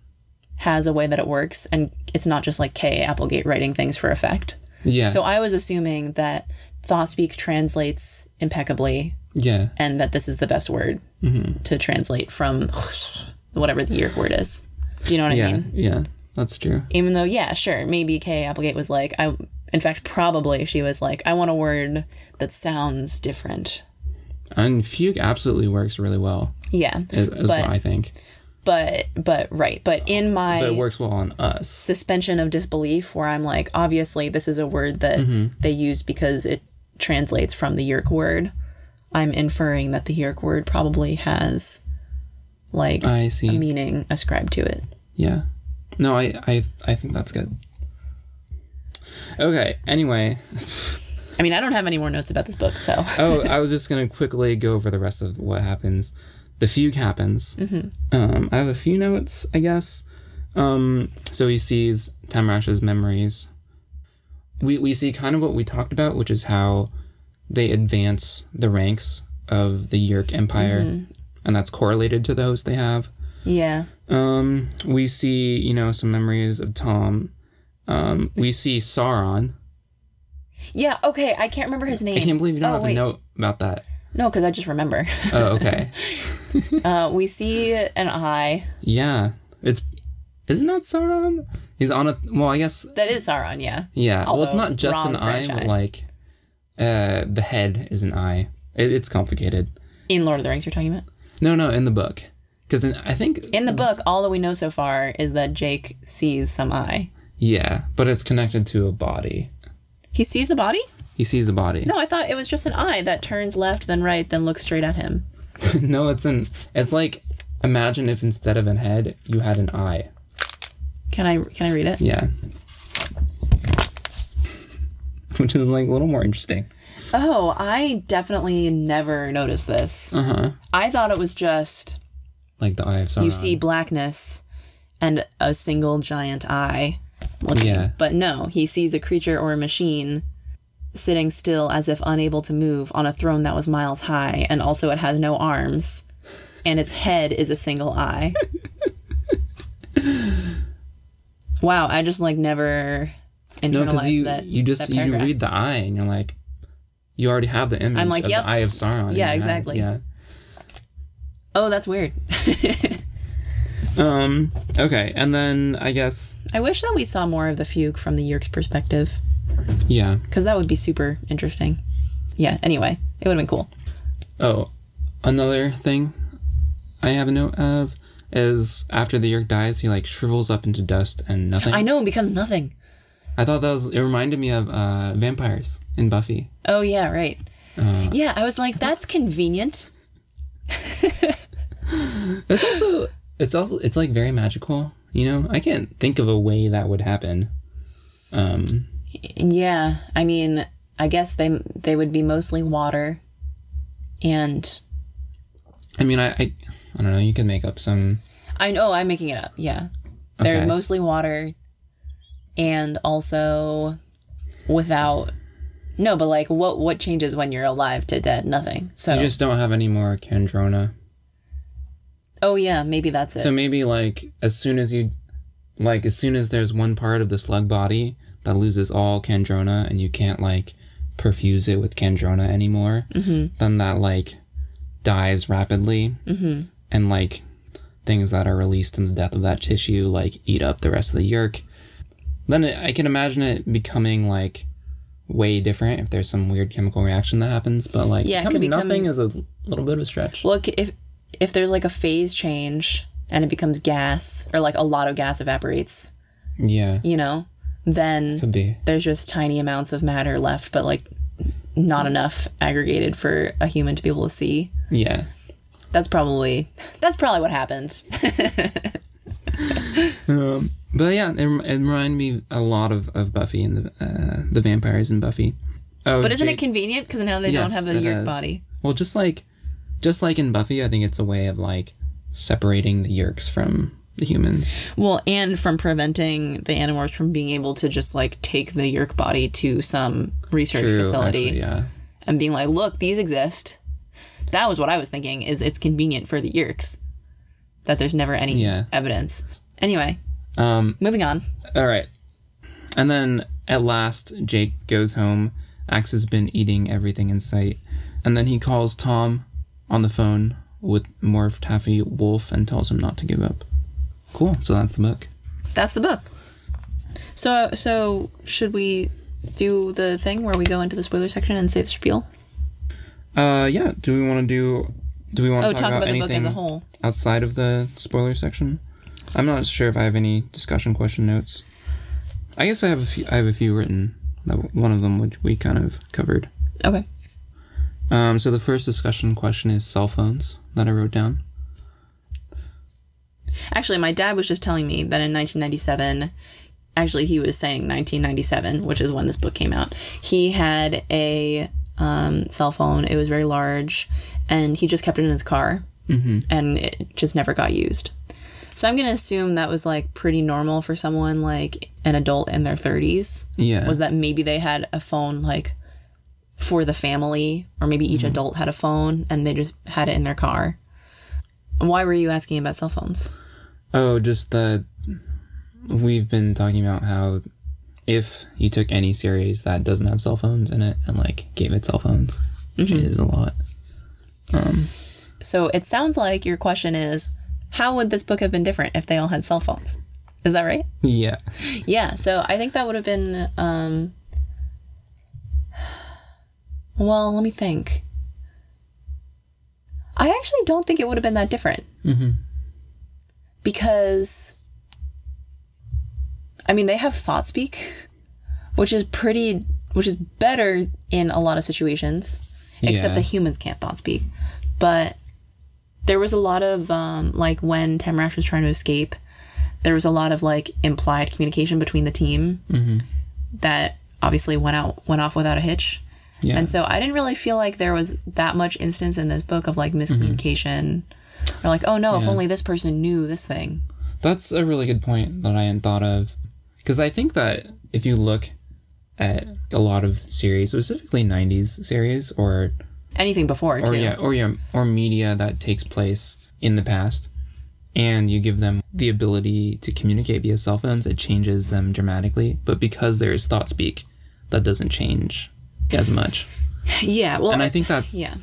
has a way that it works and it's not just like K. Applegate writing things for effect. Yeah. So I was assuming that ThoughtSpeak translates impeccably yeah. and that this is the best word Mm-hmm. to translate from whatever the year word is. Do you know what Yeah. I mean? Yeah. That's true. even though yeah sure maybe kay applegate was like i in fact probably she was like i want a word that sounds different And fugue absolutely works really well, yeah is, is But- what I think. but but right but in my But it works well on us. suspension of disbelief where i'm like obviously this is a word that Mm-hmm. they use because it translates from the yeerk word i'm inferring that the yeerk word probably has like I a see. a meaning ascribed to it Yeah. No, I, I I think that's good. Okay. Anyway, i mean i don't have any more notes about this book so [LAUGHS] oh, I was just gonna quickly go over the rest of what happens. The fugue happens. Um, I have a few notes, I guess. Um, so he sees Temrash's memories. We we see kind of what we talked about, which is how they advance the ranks of the Yeerk Empire, and that's correlated to those they have. yeah Um, we see, you know, some memories of Tom. Um, we see Sauron. yeah okay i can't remember his name I can't believe you don't Oh, have wait. a note about that. No, because I just remember. Oh, okay. [LAUGHS] uh, we see an eye. yeah, it's isn't that Sauron? He's on a well, I guess That is Sauron, yeah. yeah. well, it's not just an eye, but like uh, the head is an eye. It, it's complicated. In Lord of the Rings, you're talking about? No, no, in the book, because I think In the book, all that we know so far is that Jake sees some eye. Yeah, but it's connected to a body. He sees the body? He sees the body. No, I thought it was just an eye that turns left, then right, then looks straight at him. [LAUGHS] no, it's an. It's like imagine if instead of an head you had an eye. Can I can I read it? Yeah. [LAUGHS] Which is like a little more interesting. Oh, I definitely never noticed this. Uh huh. I thought it was just Like the eye of Sauron. you see blackness and a single giant eye looking. Yeah. But no, he sees a creature or a machine sitting still as if unable to move on a throne that was miles high, and also it has no arms, and its head is a single eye. [LAUGHS] wow, I just like never internalized No, because you that. you just you read the eye and you're like, you already have the image I'm like, of yep. the eye of Sauron. Yeah, exactly. Yeah. Oh, that's weird. [LAUGHS] Um. Okay, and then I guess I wish that we saw more of the fugue from the Yeerk's perspective, yeah. because that would be super interesting. Yeah. Anyway, it would have been cool. Oh, another thing I have a note of is after the Yeerk dies, he like shrivels up into dust and nothing. I know it becomes nothing. I thought that was. It reminded me of uh, vampires in Buffy. Oh yeah, right. Uh, Yeah, I was like, that's convenient. [LAUGHS] It's also. It's also. It's like very magical. You know, I can't think of a way that would happen. Um. Yeah, I mean, I guess they they would be mostly water, and I mean, I. I, I don't know. You can make up some. I know I'm making it up. Yeah, they're Okay. mostly water, and also without. No, but like, what what changes when you're alive to dead? Nothing. So, You just don't have any more Kandrona. Oh yeah, maybe that's it. So maybe like as soon as you, like as soon as there's one part of the slug body that loses all Kandrona and you can't like perfuse it with Kandrona anymore, Mm-hmm. then that like dies rapidly, mm-hmm. and like things that are released in the death of that tissue like eat up the rest of the yeerk. Then it, I can imagine it becoming like way different if there's some weird chemical reaction that happens. But like Yeah, it could becoming become- nothing is a little bit of a stretch. Look, if if there's like a phase change and it becomes gas or like a lot of gas evaporates, yeah, you know, then could be. there's just tiny amounts of matter left, but like not enough aggregated for a human to be able to see. Yeah. That's probably that's probably what happened. [LAUGHS] Um, but yeah, it, it reminded me a lot of, of Buffy and the uh, the vampires in Buffy. Oh, But isn't it convenient because now they Yes, don't have a is. body? well, just like just like in Buffy, I think it's a way of like separating the Yeerks from the humans. Well, and from preventing the Animorphs from being able to just like take the yeerk body to some research True, facility actually, yeah. and being like, "Look, these exist." That was what I was thinking. Is it's convenient for the yeerks that there's never any Yeah. evidence. Anyway, Um, moving on. all right, and then at last, Jake goes home. Ax has been eating everything in sight, and then he calls Tom on the phone with Morph Taffy Wolf and tells him not to give up. Cool. So that's the book. That's the book. So, so should we do the thing where we go into the spoiler section and say the spiel? Uh, yeah. Do we want to do? Do we want Oh, to talk about, the anything book as a whole. outside of the spoiler section? I'm not sure if I have any discussion question notes. I guess I have a few. I have a few written. That one of them which we kind of covered. Okay. Um, so the first discussion question is cell phones that I wrote down. Actually, my dad was just telling me that in 1997, actually, he was saying 1997, which is when this book came out. He had a um, cell phone. It was very large, and he just kept it in his car, Mm-hmm. and it just never got used. So I'm gonna assume that was like pretty normal for someone like an adult in their 30s. Yeah. Was that maybe they had a phone like for the family, or maybe each adult had a phone and they just had it in their car. Why were you asking about cell phones? Oh, just that we've been talking about how if you took any series that doesn't have cell phones in it and like gave it cell phones, changes a lot. Um, So it sounds like your question is how would this book have been different if they all had cell phones? Is that right? yeah. Yeah, so I think that would have been um well, let me think. I actually don't think it would have been that different. Mhm. Because I mean, they have thought speak, which is pretty which is better in a lot of situations except Yeah. that humans can't thought speak. But there was a lot of um, like when Temrash was trying to escape, there was a lot of like implied communication between the team Mhm. that obviously went out went off without a hitch. Yeah. And so I didn't really feel like there was that much instance in this book of like mm-hmm. miscommunication or like, oh no, if only this person knew this thing. That's a really good point that I hadn't thought of. Because I think that if you look at a lot of series, specifically 90s series or Anything before or too. yeah, or yeah, or media that takes place in the past, and you give them the ability to communicate via cell phones, it changes them dramatically. But because there is thought speak, that doesn't change as much. Yeah, well And I think that's yeah.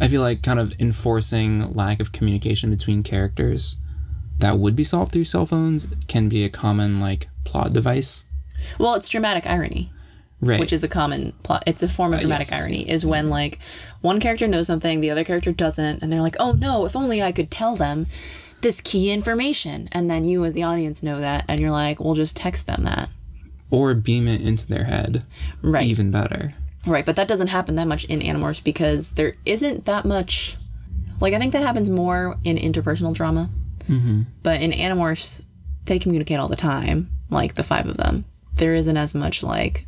I feel like kind of enforcing lack of communication between characters that would be solved through cell phones can be a common like plot device. Well, it's dramatic irony. Right. which is a common plot. It's a form of uh, dramatic yes, irony. Is when like one character knows something, the other character doesn't, and they're like, "Oh no! If only I could tell them this key information." And then you, as the audience, know that, and you're like, "We'll just text them that." or beam it into their head. Right. Even better. Right, but that doesn't happen that much in Animorphs because there isn't that much. Like, I think that happens more in interpersonal drama. Mm-hmm. But in Animorphs, they communicate all the time, like the five of them. There isn't as much, like,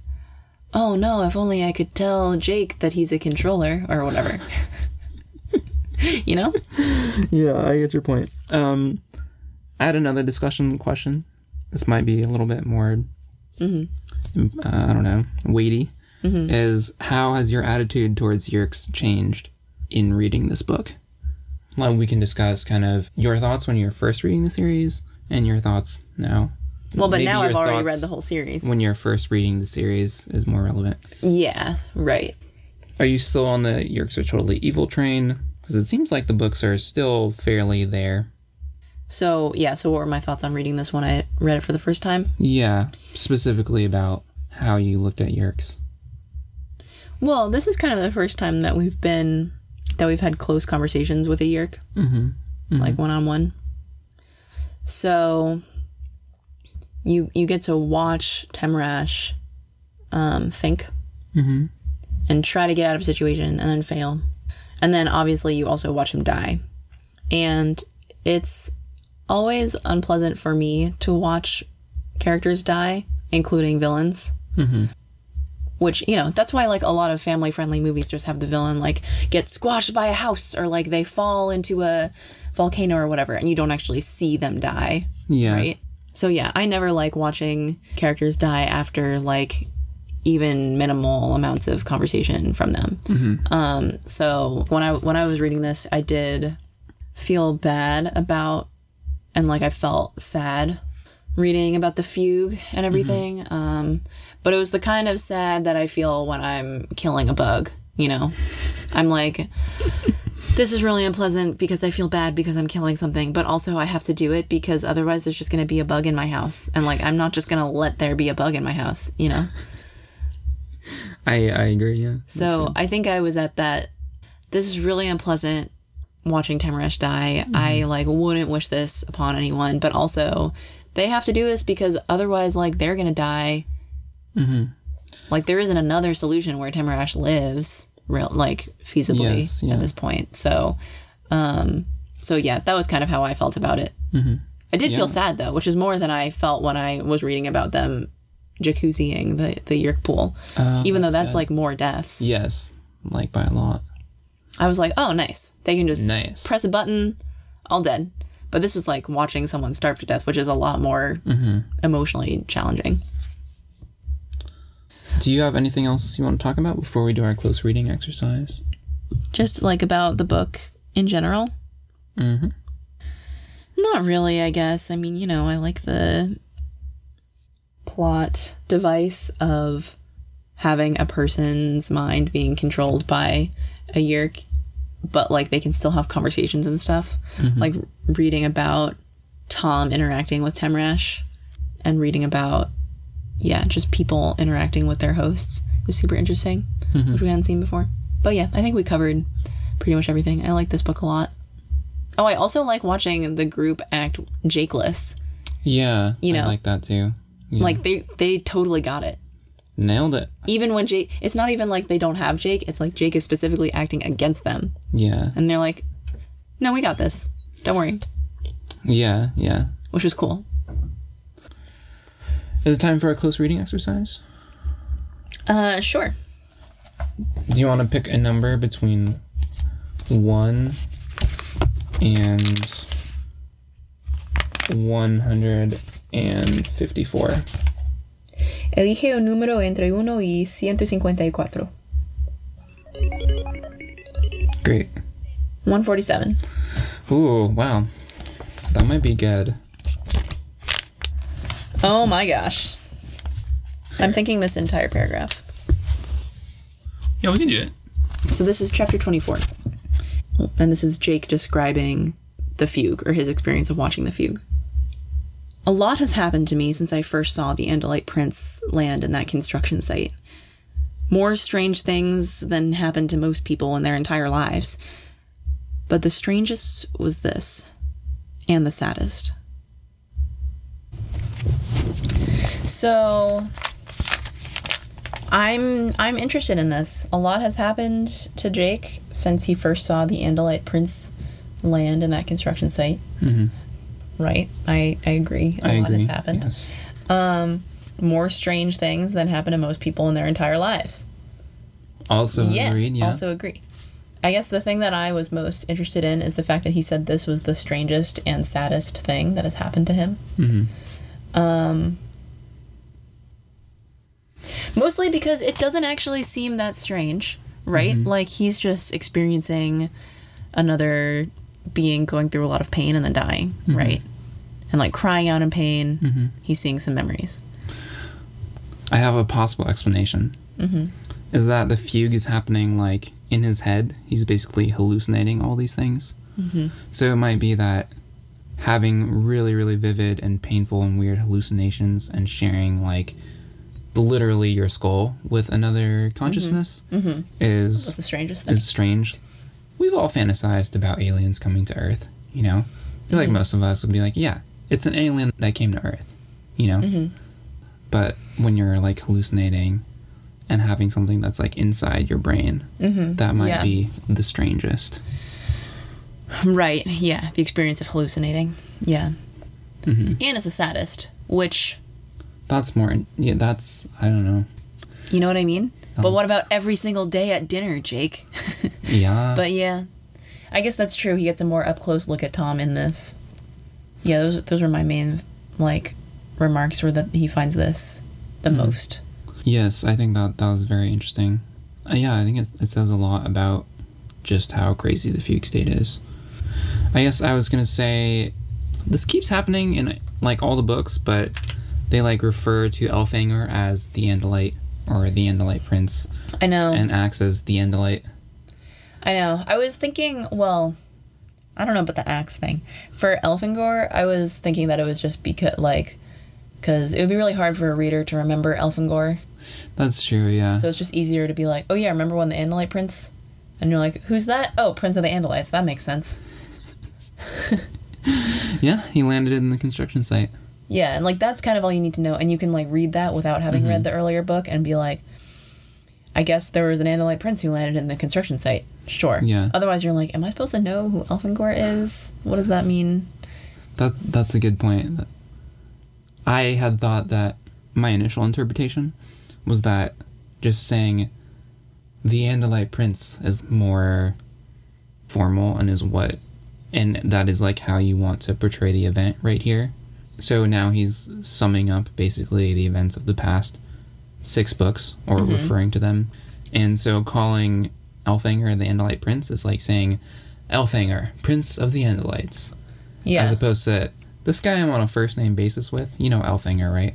oh no, if only I could tell Jake that he's a controller or whatever. [LAUGHS] you know? Yeah, I get your point. Um, I had another discussion question. This might be a little bit more, uh, I don't know, weighty. Mm-hmm. Is how has your attitude towards Yeerks changed in reading this book? Like we can discuss kind of your thoughts when you're first reading the series and your thoughts now. Well, but Maybe now I've already read the whole series. When you're first reading the series is more relevant. yeah, right. Are you still on the Yeerks are totally evil train? Because it seems like the books are still fairly there. So, yeah, so what were my thoughts on reading this when I read it for the first time? Yeah, specifically about how you looked at Yeerks. Well, this is kind of the first time that we've been that we've had close conversations with a Yeerk, mm-hmm. like one on one. So you you get to watch Temrash um, think and try to get out of a situation and then fail, and then obviously you also watch him die, and it's always unpleasant for me to watch characters die, including villains which you know that's why like a lot of family friendly movies just have the villain like get squashed by a house or like they fall into a volcano or whatever and you don't actually see them die Yeah. right so yeah i never like watching characters die after like even minimal amounts of conversation from them Hmm. um so when i when i was reading this i did feel bad about and like i felt sad reading about the fugue and everything. Um, but it was the kind of sad that I feel when I'm killing a bug. You know, I'm like, this is really unpleasant because I feel bad because I'm killing something, but also I have to do it because otherwise there's just going to be a bug in my house, and like I'm not just going to let there be a bug in my house. You know. I I agree. Yeah. So I think I was at that. This is really unpleasant watching Temrash die. Mm-hmm. I like wouldn't wish this upon anyone, but also they have to do this because otherwise, like they're gonna die. Mm-hmm. Like there isn't another solution where Temrash lives, real like feasibly Yes, yeah. at this point. So, um, so yeah, that was kind of how I felt about it. Mm-hmm. I did feel sad though, which is more than I felt when I was reading about them jacuzziing the the Yeerk pool. Uh, Even though that's good. like more deaths. Yes, like by a lot. I was like, oh, nice. They can just Nice. press a button, all dead. But this was like watching someone starve to death, which is a lot more emotionally challenging. Do you have anything else you want to talk about before we do our close reading exercise? Just like about the book in general. Mm-hmm. Not really, I guess. I mean, you know, I like the plot device of having a person's mind being controlled by a yeerk, but like they can still have conversations and stuff. Like reading about Tom interacting with Temrash and reading about, yeah, just people interacting with their hosts is super interesting, mm-hmm. which we hadn't seen before. But yeah, I think we covered pretty much everything. I like this book a lot. Oh, I also like watching the group act Jakeless. Yeah, You I know. like that too. Yeah. Like they they totally got it. nailed it. Even when Jake, it's not even like they don't have Jake. It's like Jake is specifically acting against them, Yeah, and they're like, "No, we got this. Don't worry," yeah, yeah. which was cool. Is it time for a close reading exercise? Uh, sure. Do you want to pick a number between one and one hundred and fifty-four? Elige un número entre uno y 154. Great. 147. Ooh, wow. That might be good. Oh my gosh. I'm thinking this entire paragraph. Yeah, we can do it. So this is chapter 24. And this is Jake describing the fugue or his experience of watching the fugue. A lot has happened to me since I first saw the Andalite Prince land in that construction site. more strange things than happen to most people in their entire lives. But the strangest was this, and the saddest. So I'm I'm interested in this. A lot has happened to Jake since he first saw the Andalite Prince land in that construction site. Mm-hmm. Right? I, I agree. A I lot agree. has happened. Yes. Um, more strange things than happen to most people in their entire lives. Also yeah, agreed. Yeah. also agree. I guess the thing that I was most interested in is the fact that he said this was the strangest and saddest thing that has happened to him. mm-hmm. Um, mostly because it doesn't actually seem that strange, right? Mhm. Like he's just experiencing another being going through a lot of pain and then dying, Mhm. right? And like crying out in pain. Mm-hmm. He's seeing some memories. I have a possible explanation. hmm Is that the fugue is happening like in his head? He's basically hallucinating all these things. hmm So it might be that having really, really vivid and painful and weird hallucinations and sharing like literally your skull with another consciousness hmm is That's the strangest thing. is strange. We've all fantasized about aliens coming to Earth, you know? I feel like Mhm. most of us would be like, yeah, it's an alien that came to Earth, you know? hmm But when you're like hallucinating and having something that's like inside your brain, hmm that might yeah. be the strangest. Right, yeah. The experience of hallucinating. Yeah. hmm And it's the saddest, which, That's more, yeah, that's, I don't know. you know what I mean? But Um. what about every single day at dinner, Jake? [LAUGHS] Yeah. But yeah, I guess that's true. He gets a more up close look at Tom in this. Yeah, those those were my main like remarks. Were that he finds this the Mhm. most. Yes, I think that that was very interesting. Uh, yeah, I think it, it says a lot about just how crazy the fugue state is. I guess I was gonna say this keeps happening in like all the books, but they like refer to Elfangor as the Andalite or the Andalite Prince, I know. and Ax as the Andalite. I know. I was thinking. Well, I don't know about the ax thing. For Elfangor, I was thinking that it was just because like. Because it would be really hard for a reader to remember Elfangor. That's true. Yeah. So it's just easier to be like, oh yeah, remember when the Andalite Prince? And you're like, who's that? Oh, Prince of the Andalites. That makes sense. [LAUGHS] yeah, he landed in the construction site. Yeah, and like that's kind of all you need to know, and you can like read that without having Mhm. read the earlier book and be like, I guess there was an Andalite prince who landed in the construction site. Sure. Yeah. Otherwise, you're like, am I supposed to know who Elfangor is? What does that mean? That that's a good point. I had thought that my initial interpretation was that just saying the Andalite Prince is more formal and is what and that is like how you want to portray the event right here. So now he's summing up basically the events of the past six books or Mhm. referring to them. And so calling Elfangor the Andalite Prince is like saying Elfangor, Prince of the Andalites Yeah. as opposed to this guy I'm on a first name basis with. You know Elfangor, right?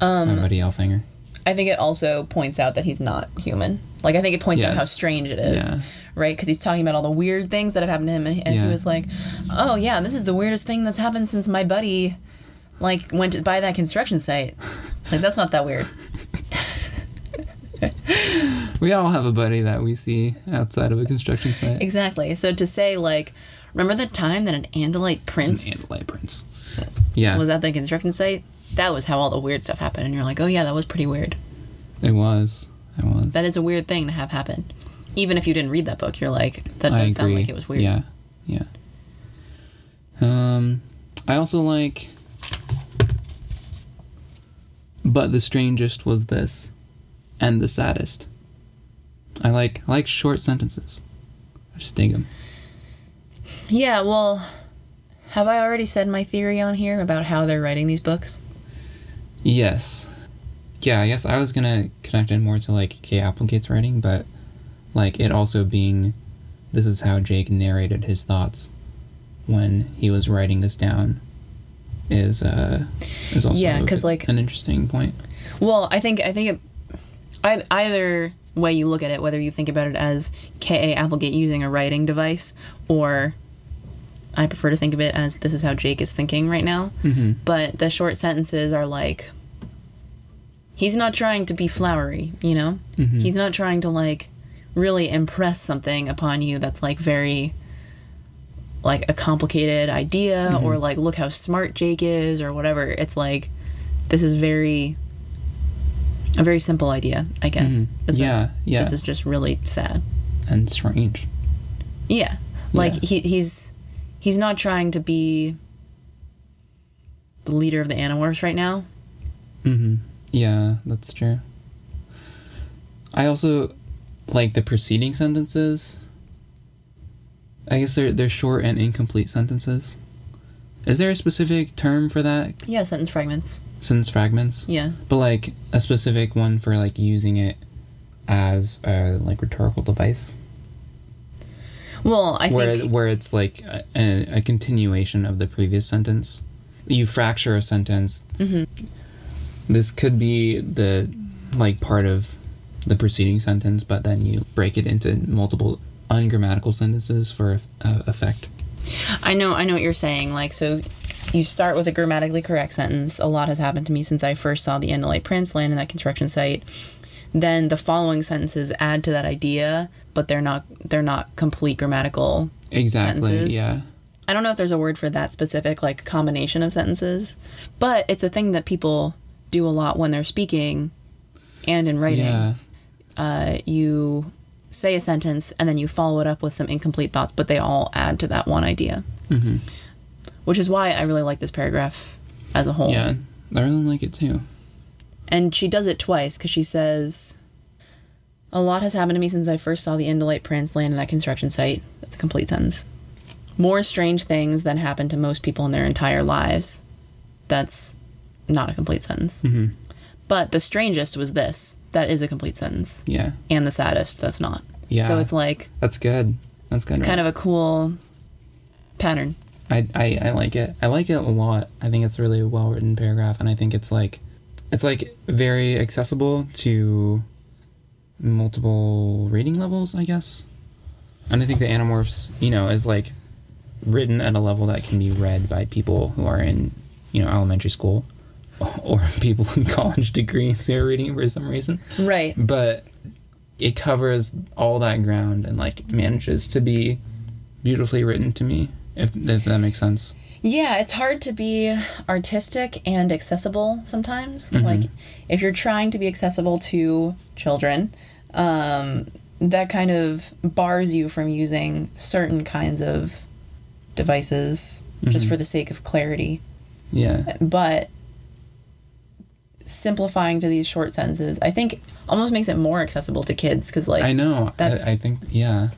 My um, buddy Elfangor. I think it also points out that he's not human. Like I think it points out how strange it is. Yeah. Right, because he's talking about all the weird things that have happened to him, and, and Yeah. he was like, "Oh yeah, this is the weirdest thing that's happened since my buddy, like, went to buy that construction site. Like that's not that weird." [LAUGHS] We all have a buddy that we see outside of a construction site. Exactly. So to say like, remember the time that an Andalite prince an Andalite Prince. Yeah, was at the construction site? That was how all the weird stuff happened, and you're like, oh yeah, that was pretty weird. it was. It was. That is a weird thing to have happen. Even if you didn't read that book, you're like, that doesn't sound like it was weird. Yeah, yeah. Um, I also like. But the strangest was this, and the saddest. I like I like short sentences. I just dig them. Yeah. Well, have I already said my theory on here about how they're writing these books? Yes. Yeah, I guess I was gonna connect it more to like Kay Applegate's writing, but like it also being this is how Jake narrated his thoughts when he was writing this down is uh is also Yeah, because like- an interesting point. Well, I think I think it. I, either way you look at it, whether you think about it as K. A. Applegate using a writing device, or I prefer to think of it as this is how Jake is thinking right now. Mm-hmm. But the short sentences are like he's not trying to be flowery, you know? Mm-hmm. He's not trying to like really impress something upon you that's like very like a complicated idea Mm-hmm. or like look how smart Jake is or whatever. It's like this is very a very simple idea, I guess. Mm-hmm. Yeah, yeah. This is just really sad. and strange. Yeah. Like Yeah. he he's he's not trying to be the leader of the Animorphs right now. Mm-hmm. Yeah, that's true. I also like the preceding sentences. I guess they're they're short and incomplete sentences. Is there a specific term for that? Yeah, sentence fragments. Sentence fragments? Yeah. But like a specific one for like using it as a like rhetorical device, Well, I where think where it's like a, a, continuation of the previous sentence. You fracture a sentence. Mhm. This could be the like part of the preceding sentence, but then you break it into multiple ungrammatical sentences for uh, effect. I know I know what you're saying. Like so you start with a grammatically correct sentence. A lot has happened to me since I first saw the Andalite Prince land in that construction site. Then the following sentences add to that idea, but they're not they're not complete grammatical Exactly. sentences. Yeah. I don't know if there's a word for that specific like combination of sentences, but it's a thing that people do a lot when they're speaking and in writing. Yeah. Uh, you say a sentence and then you follow it up with some incomplete thoughts, but they all add to that one idea. hmm Which is why I really like this paragraph as a whole. Yeah. I really like it too. And she does it twice because she says, A lot has happened to me since I first saw the Andalite Prince land in that construction site. That's a complete sentence. More strange things than happen to most people in their entire lives. That's not a complete sentence. hmm But the strangest was this. That is a complete sentence. Yeah. And the saddest, that's not. Yeah. So it's like That's good. That's good. kind of a cool pattern. I, I, I like it. I like it a lot. I think it's a really well written paragraph, and I think it's like it's like very accessible to multiple reading levels, I guess. And I think the Animorphs, you know, is like written at a level that can be read by people who are in, you know, elementary school [LAUGHS] or people with college degrees who are reading it for some reason. Right. But it covers all that ground and like manages to be beautifully written to me, if if that makes sense. Yeah, it's hard to be artistic and accessible sometimes. Mhm. Like, if you're trying to be accessible to children, um, that kind of bars you from using certain kinds of devices just Mhm. for the sake of clarity. Yeah. But simplifying to these short sentences, I think, almost makes it more accessible to kids because, like, I know. that's- I, I think yeah.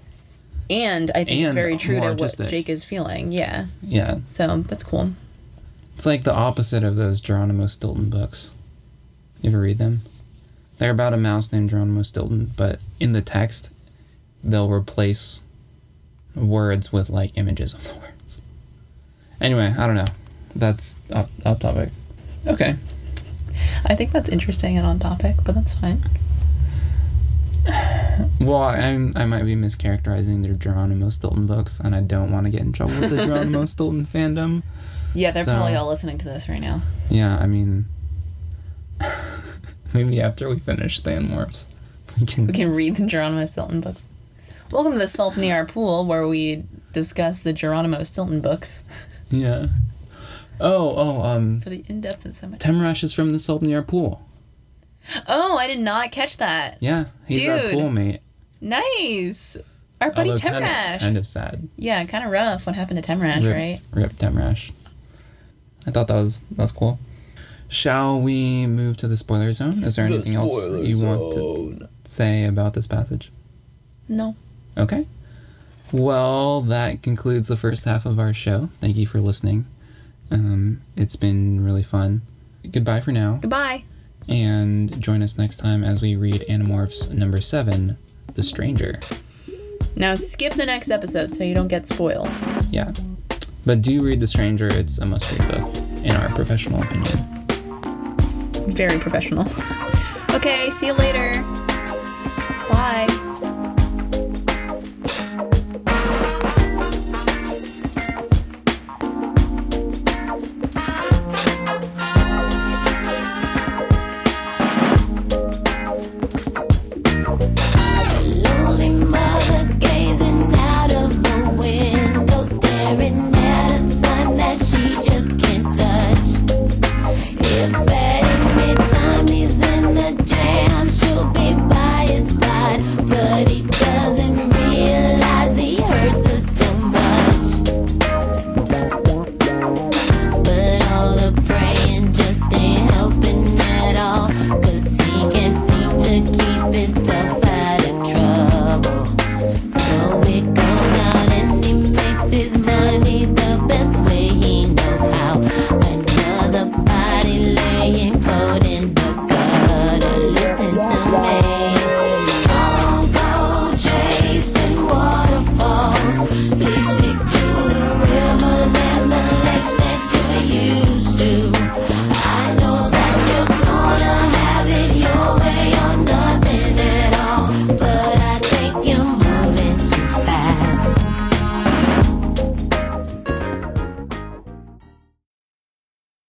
and I think it's And very true to what artistic. Jake is feeling. Yeah, Yeah. so that's cool. It's like the opposite of those Geronimo Stilton books. You ever read them? They're about a mouse named Geronimo Stilton, but in the text they'll replace words with like images of the [LAUGHS] words. Anyway, I don't know. That's off, topic. Okay. I think that's interesting and on topic, but that's fine. Well, I'm, I might be mischaracterizing the Geronimo Stilton books, and I don't want to get in trouble with the Geronimo Stilton fandom. Yeah, they're So- probably all listening to this right now. Yeah, I mean, [LAUGHS] maybe after we finish the Animorphs, we can. We can read the Geronimo Stilton books. Welcome to the Sulp Niar Pool, where we discuss the Geronimo Stilton books Yeah. Oh, oh, um, for the in-depth and semi. Temrash is from the Sulp Niar pool. Oh, I did not catch that. Yeah, he's our Dude. pool mate. Nice. Our buddy Although kind of- Temrash. Kind of sad. Yeah, kind of rough. What happened to Temrash, Rip, right? Rip Temrash. I thought that was that was cool. Shall we move to the spoiler zone? Is there anything else you want to say about this passage? No. Okay. Well, that concludes the first half of our show. Thank you for listening. Um, it's been really fun. Goodbye for now, Goodbye. and join us next time as we read Animorphs number seven, The Stranger. Now skip the next episode so you don't get spoiled. Yeah. But do read The Stranger, it's a must read book, in our professional opinion. Very professional. [LAUGHS] okay, see you later. Bye.